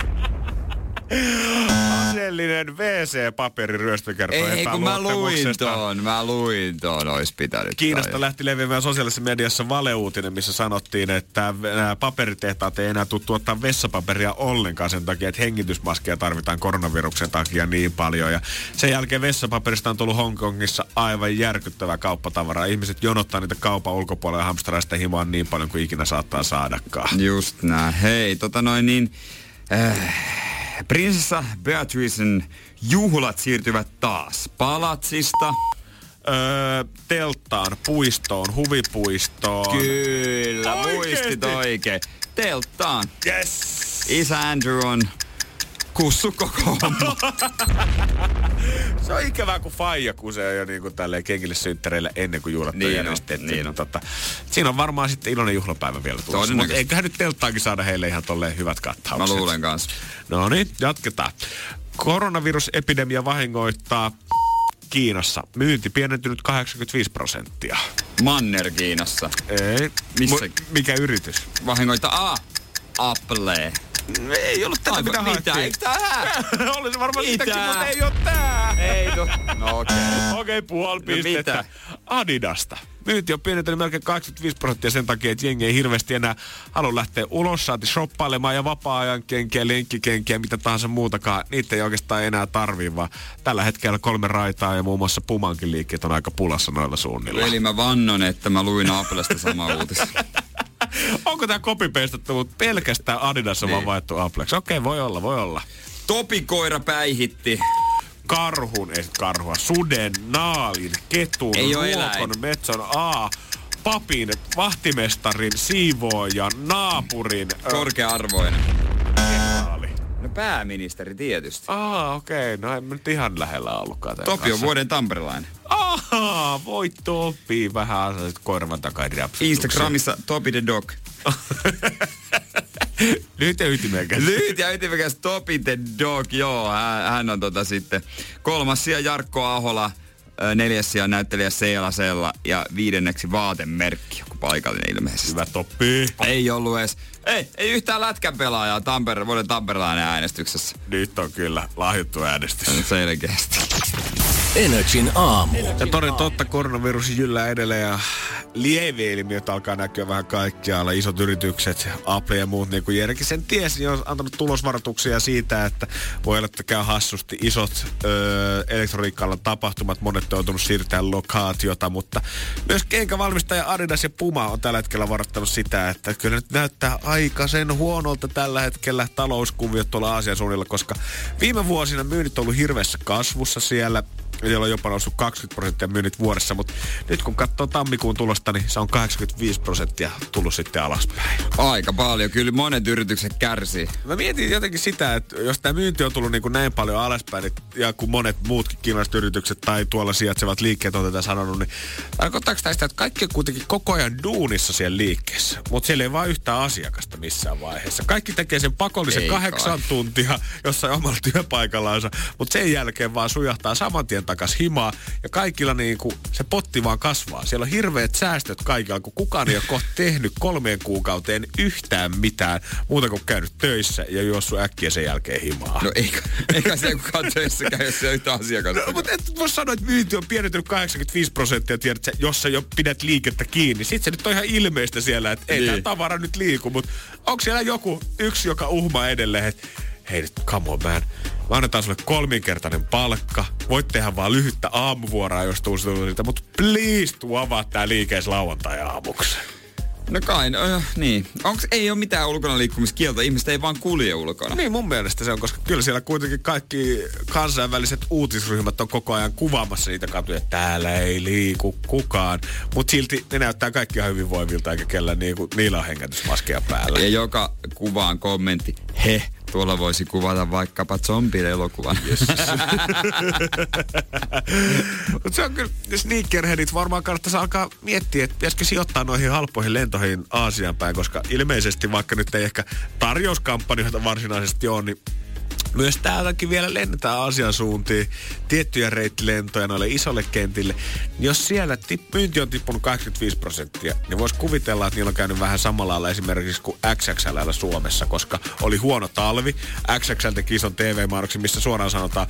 Aseellinen WC-paperiryöstö kertoo Ei, kun mä luin ton, mä luin ton, ois pitänyt. Kiinasta tai. lähti leviämään sosiaalisessa mediassa valeuutinen, missä sanottiin, että nämä paperitehtaat ei enää tule tuottaa vessapaperia ollenkaan sen takia, että hengitysmaskeja tarvitaan koronaviruksen takia niin paljon. Ja sen jälkeen vessapaperista on tullut Hongkongissa aivan järkyttävä kauppatavara. Ihmiset jonottaa niitä kaupan ulkopuolella hamsteraista himaan niin paljon kuin ikinä saattaa saadakaan. Just näin. Hei, tota noin niin... Äh, Prinsessa Beatricein juhlat siirtyvät taas palatsista öö, telttaan, puistoon, huvipuistoon. Kyllä, muistit oikein. Telttaan. Yes. Isä Andrew on kussu koko homma. se on ikävää, kun faija kusee jo niin kuin tälleen kengille synttäreille ennen kuin juhlat niin järjestetty. Niin on. Tota, siinä on varmaan sitten iloinen juhlapäivä vielä tulossa. Mutta eiköhän nyt telttaakin saada heille ihan tolleen hyvät kattaukset. Mä luulen kanssa. No niin, jatketaan. Koronavirusepidemia vahingoittaa Kiinassa. Myynti pienentynyt 85 prosenttia. Manner Kiinassa. Ei. Missä? M- mikä yritys? Vahingoittaa A. Apple. Ei ollut tätä, mitä Mitä? Eikö tää? Olisi varmaan mitä? sitäkin, mutta ei ole tää. Ei no. No okei. Okay. Okei, okay, puoli no, pistettä. Adidasta. myynti on pienentynyt melkein 85 prosenttia sen takia, että jengi ei hirveästi enää halua lähteä ulos, saati shoppailemaan ja vapaa-ajan kenkiä, lenkkikenkiä, mitä tahansa muutakaan. Niitä ei oikeastaan enää tarvii, vaan tällä hetkellä kolme raitaa ja muun muassa Pumankin liikkeet on aika pulassa noilla suunnilla. Eli mä vannon, että mä luin Applesta sama uutis. Onko tämä kopipestattu, mutta pelkästään Adidas on niin. vaan vaihtu Appleksi? Okei, okay, voi olla, voi olla. Topikoira päihitti karhun, ei karhua, suden, naalin, ketun, ei ruokon, metson, a, papin, vahtimestarin, siivoojan, naapurin. Korkea-arvoinen. Pääministeri tietysti. Ah, okei. Okay. No en nyt ihan lähellä ollutkaan Topi on vuoden tamperilainen. Ahaa, voi Topi. Vähän asasit korvan takaa Instagramissa Topi the Dog. Lyhyt ja ytimekäs. Lyhyt ja ytimekäs Topi the Dog, joo. Hän, hän on tota sitten kolmas sija Jarkko Ahola, neljäs sija näyttelijä Seela Sella ja viidenneksi vaatemerkki, paikallinen ilmeisesti. Hyvä Topi. Ei ollut edes. Ei, ei yhtään lätkän pelaajaa Tampere, vuoden Tamperelainen äänestyksessä. Nyt on kyllä lahjuttu äänestys. Selkeästi. Energin aamu. Ja toden totta, koronavirus jyllää edelleen ja lieveilmiöt alkaa näkyä vähän kaikkialla. Isot yritykset, Apple ja muut, niin kuin Jerki sen tiesi, niin on antanut tulosvaroituksia siitä, että voi olla, että käy hassusti isot öö, elektroniikka tapahtumat. Monet on joutunut siirtämään lokaatiota, mutta myös kenkävalmistaja Adidas ja Puma on tällä hetkellä varoittanut sitä, että kyllä nyt näyttää aikaisen huonolta tällä hetkellä talouskuviot tuolla Aasian suunnilla, koska viime vuosina myynnit on ollut hirveässä kasvussa siellä siellä on jopa noussut 20 prosenttia myynnit vuodessa, mutta nyt kun katsoo tammikuun tulosta, niin se on 85 prosenttia tullut sitten alaspäin. Aika paljon, kyllä monet yritykset kärsii. Mä mietin jotenkin sitä, että jos tämä myynti on tullut niin kuin näin paljon alaspäin, niin, ja kun monet muutkin kiinalaiset yritykset tai tuolla sijaitsevat liikkeet on tätä sanonut, niin tarkoittaako sitä, että kaikki on kuitenkin koko ajan duunissa siellä liikkeessä, mutta siellä ei vaan yhtään asiakasta missään vaiheessa. Kaikki tekee sen pakollisen ei kahdeksan kai. tuntia jossain omalla työpaikallaansa, mutta sen jälkeen vaan sujahtaa saman tien takas himaa ja kaikilla niin kuin, se potti vaan kasvaa. Siellä on hirveät säästöt kaikilla, kun kukaan ei ole kohta tehnyt kolmeen kuukauteen yhtään mitään muuta kuin käynyt töissä ja juossut äkkiä sen jälkeen himaa. No eikä, eikä se kukaan töissä käy, jos ei yhtä asiakasta. No, mutta et voi sanoa, että myynti on pienentynyt 85 prosenttia, tiedät, jos sä jo pidät liikettä kiinni. Sitten se nyt on ihan ilmeistä siellä, että ei niin. tämä tavara nyt liiku, mutta onko siellä joku yksi, joka uhmaa edelleen, että hei come on man, Mä annetaan sulle kolminkertainen palkka. Voit tehdä vaan lyhyttä aamuvuoroa, jos tuu siitä. Mutta please, tuu avaa tää liikees lauantai-aamuksi. No kai, no, niin. Onks, ei ole mitään ulkona liikkumiskieltä, ihmiset ei vaan kulje ulkona. Niin mun mielestä se on, koska kyllä siellä kuitenkin kaikki kansainväliset uutisryhmät on koko ajan kuvaamassa niitä katuja, että täällä ei liiku kukaan. Mutta silti ne näyttää kaikki ihan hyvinvoivilta, eikä kellä niinku, niillä on hengätysmaskeja päällä. Ja joka kuvaan kommentti, he, Tuolla voisi kuvata vaikkapa zombie-elokuvan. Yes. Mutta se on kyllä, sneakerheadit varmaan kannattaisi alkaa miettiä, että pitäisikö sijoittaa noihin halpoihin lentoihin Aasian päin, koska ilmeisesti vaikka nyt ei ehkä tarjouskampanjoita varsinaisesti ole, niin myös täältäkin vielä lennetään Aasian suuntiin tiettyjä reittilentoja noille isolle kentille. Jos siellä tip, myynti on tippunut 85 prosenttia, niin voisi kuvitella, että niillä on käynyt vähän samalla lailla esimerkiksi kuin XXL Suomessa, koska oli huono talvi. XXL teki ison TV-mainoksen, missä suoraan sanotaan,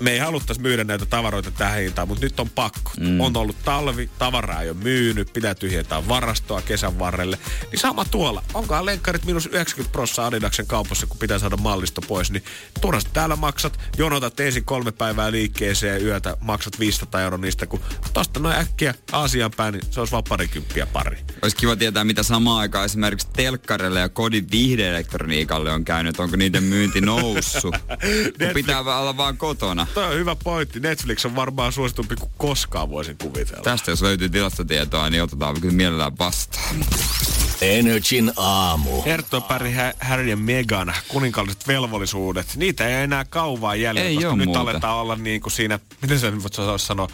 me ei haluttaisi myydä näitä tavaroita tähän hintaan, mutta nyt on pakko. Mm. On ollut talvi, tavaraa ei ole myynyt, pitää tyhjentää varastoa kesän varrelle. Niin sama tuolla. Onkohan lenkkarit minus 90 prosenttia Adidaksen kaupassa, kun pitää saada mallisto pois, niin turhasti täällä maksat, jonotat ensin kolme päivää liikkeeseen yötä, maksat 500 euroa niistä, kun tosta noin äkkiä Aasian päin, niin se olisi vaan parikymppiä pari. Olisi kiva tietää, mitä samaan aikaan esimerkiksi telkkarille ja kodin viihdeelektroniikalle on käynyt. Onko niiden myynti noussut? kun pitää olla vaan kotona. Toi on hyvä pointti. Netflix on varmaan suositumpi kuin koskaan voisin kuvitella. Tästä jos löytyy tilastotietoa, niin otetaan kyllä mielellään vastaan. Energin aamu. Herttopäri Harry ja Meghan, kuninkaalliset velvollisuudet. Niitä ei enää kauvaa jäljellä, ei koska nyt muuta. aletaan olla niin kuin siinä, miten se nyt voisi sanoa,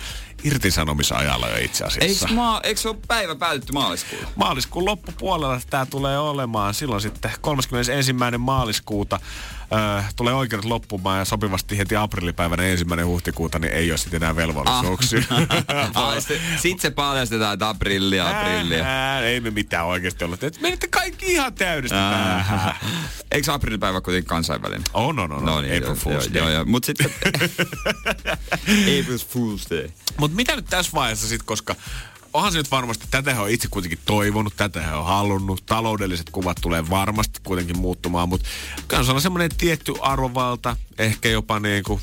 irtisanomisajalla jo itse asiassa. Eikö, maa, eikö se ole päivä päätetty maaliskuulla? Maaliskuun loppupuolella tämä tulee olemaan. Silloin sitten 31. maaliskuuta äh, tulee oikeudet loppumaan ja sopivasti heti aprillipäivänä ensimmäinen huhtikuuta, niin ei ole sitten enää velvollisuuksia. Ah. sitten sit se paljastetaan, että aprillia, aprillia. Ää, ei me mitään oikeasti ollut. Et menitte kaikki ihan täydestä päähän. Eikö aprillipäivä kuitenkin kansainvälinen? On, on, on. No, niin, April Fool's Day. Joo, joo. Mut sitten... April Fool's Day. Mut mitä nyt tässä vaiheessa sitten, koska onhan se nyt varmasti, tätä on itse kuitenkin toivonut, tätä on halunnut. Taloudelliset kuvat tulee varmasti kuitenkin muuttumaan, mutta kyllä on semmoinen tietty arvovalta, ehkä jopa niin kuin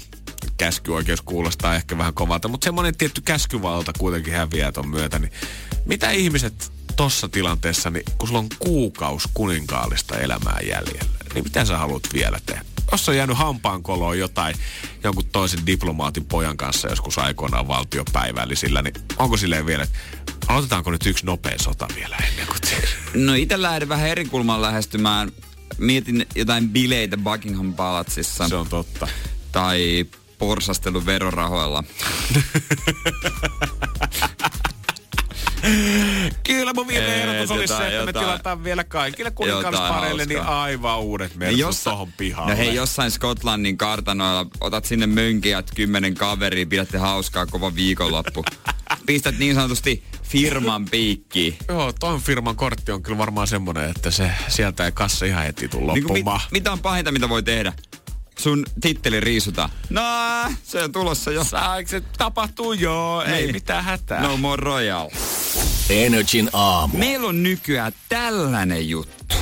käskyoikeus kuulostaa ehkä vähän kovalta, mutta semmoinen tietty käskyvalta kuitenkin häviää ton myötä, niin mitä ihmiset tossa tilanteessa, niin kun sulla on kuukaus kuninkaallista elämää jäljellä, niin mitä sä haluat vielä tehdä? Jos on jäänyt hampaankoloon jotain jonkun toisen diplomaatin pojan kanssa joskus aikoinaan valtiopäivällisillä, niin onko silleen vielä, että aloitetaanko nyt yksi nopea sota vielä ennen kuin... No itse lähden vähän eri kulmaan lähestymään. Mietin jotain bileitä Buckingham Palatsissa. Se on totta. Tai porsastelu verorahoilla. Kyllä mun viime ehdotus oli se, että me tilataan vielä kaikille kuninkaalispareille niin aivan uudet mersut jossa, tohon pihalle. No hei, jossain Skotlannin kartanoilla otat sinne mönkijät, kymmenen kaveria, pidätte hauskaa kova viikonloppu. Pistät niin sanotusti firman piikki. Joo, ton firman kortti on kyllä varmaan semmonen, että se sieltä ei kassa ihan heti tule loppumaan. Niin mit, mitä on pahinta, mitä voi tehdä? Sun titteli riisuta. No, se on tulossa jo. Saiko se tapahtuu joo, niin. ei mitään hätää. No more royal. Energin aamu. Meillä on nykyään tällainen juttu.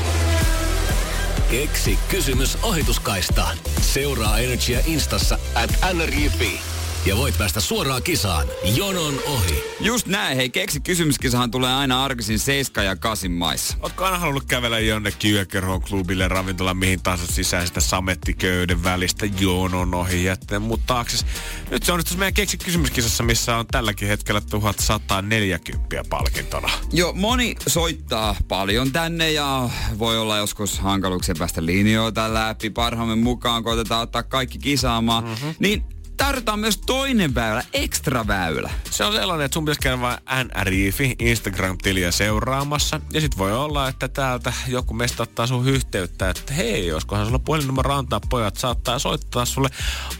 Keksi kysymys ohituskaistaan. Seuraa Energiä instassa at nrj.fi ja voit päästä suoraan kisaan jonon ohi. Just näin, hei keksi kysymyskisahan tulee aina arkisin 7 ja 8 maissa. Ootko aina halunnut kävellä jonnekin yökerhoon, klubille, ravintola, mihin tahansa sisäistä samettiköyden välistä jonon ohi jätteen mut taakse. Nyt se on nyt meidän keksi kysymyskisassa, missä on tälläkin hetkellä 1140 palkintona. Joo, moni soittaa paljon tänne ja voi olla joskus hankaluuksia päästä linjoita läpi. Parhaamme mukaan koitetaan ottaa kaikki kisaamaan. Mm-hmm. Niin tarvitaan myös toinen väylä, ekstra väylä. Se on sellainen, että sun pitäisi käydä vain NRIFI Instagram-tiliä seuraamassa. Ja sit voi olla, että täältä joku meistä ottaa sun yhteyttä, että hei, joskohan sulla puhelinnumero antaa pojat, saattaa soittaa sulle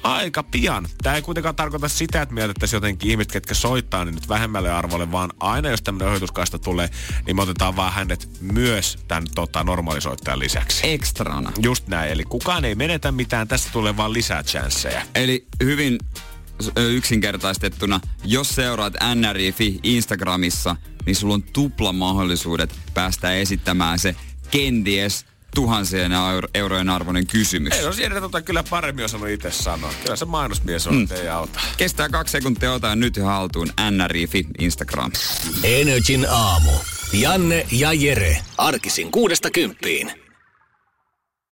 aika pian. Tämä ei kuitenkaan tarkoita sitä, että mietittäisiin jotenkin ihmiset, ketkä soittaa, niin nyt vähemmälle arvolle, vaan aina jos tämmöinen ohituskaista tulee, niin me otetaan vaan hänet myös tämän tota, normaalisoittajan lisäksi. Ekstrana. Just näin, eli kukaan ei menetä mitään, tästä tulee vaan lisää chanceja. Eli hyvin hyvin yksinkertaistettuna, jos seuraat NRIFI Instagramissa, niin sulla on tupla mahdollisuudet päästä esittämään se kenties tuhansien euro- eurojen arvoinen kysymys. Ei, no siinä tota kyllä paremmin osannut itse sanoa. Kyllä se mainosmies on, mm. ei auta. Kestää kaksi sekuntia, ota nyt haltuun NRIFI Instagram. Energin aamu. Janne ja Jere. Arkisin kuudesta kymppiin.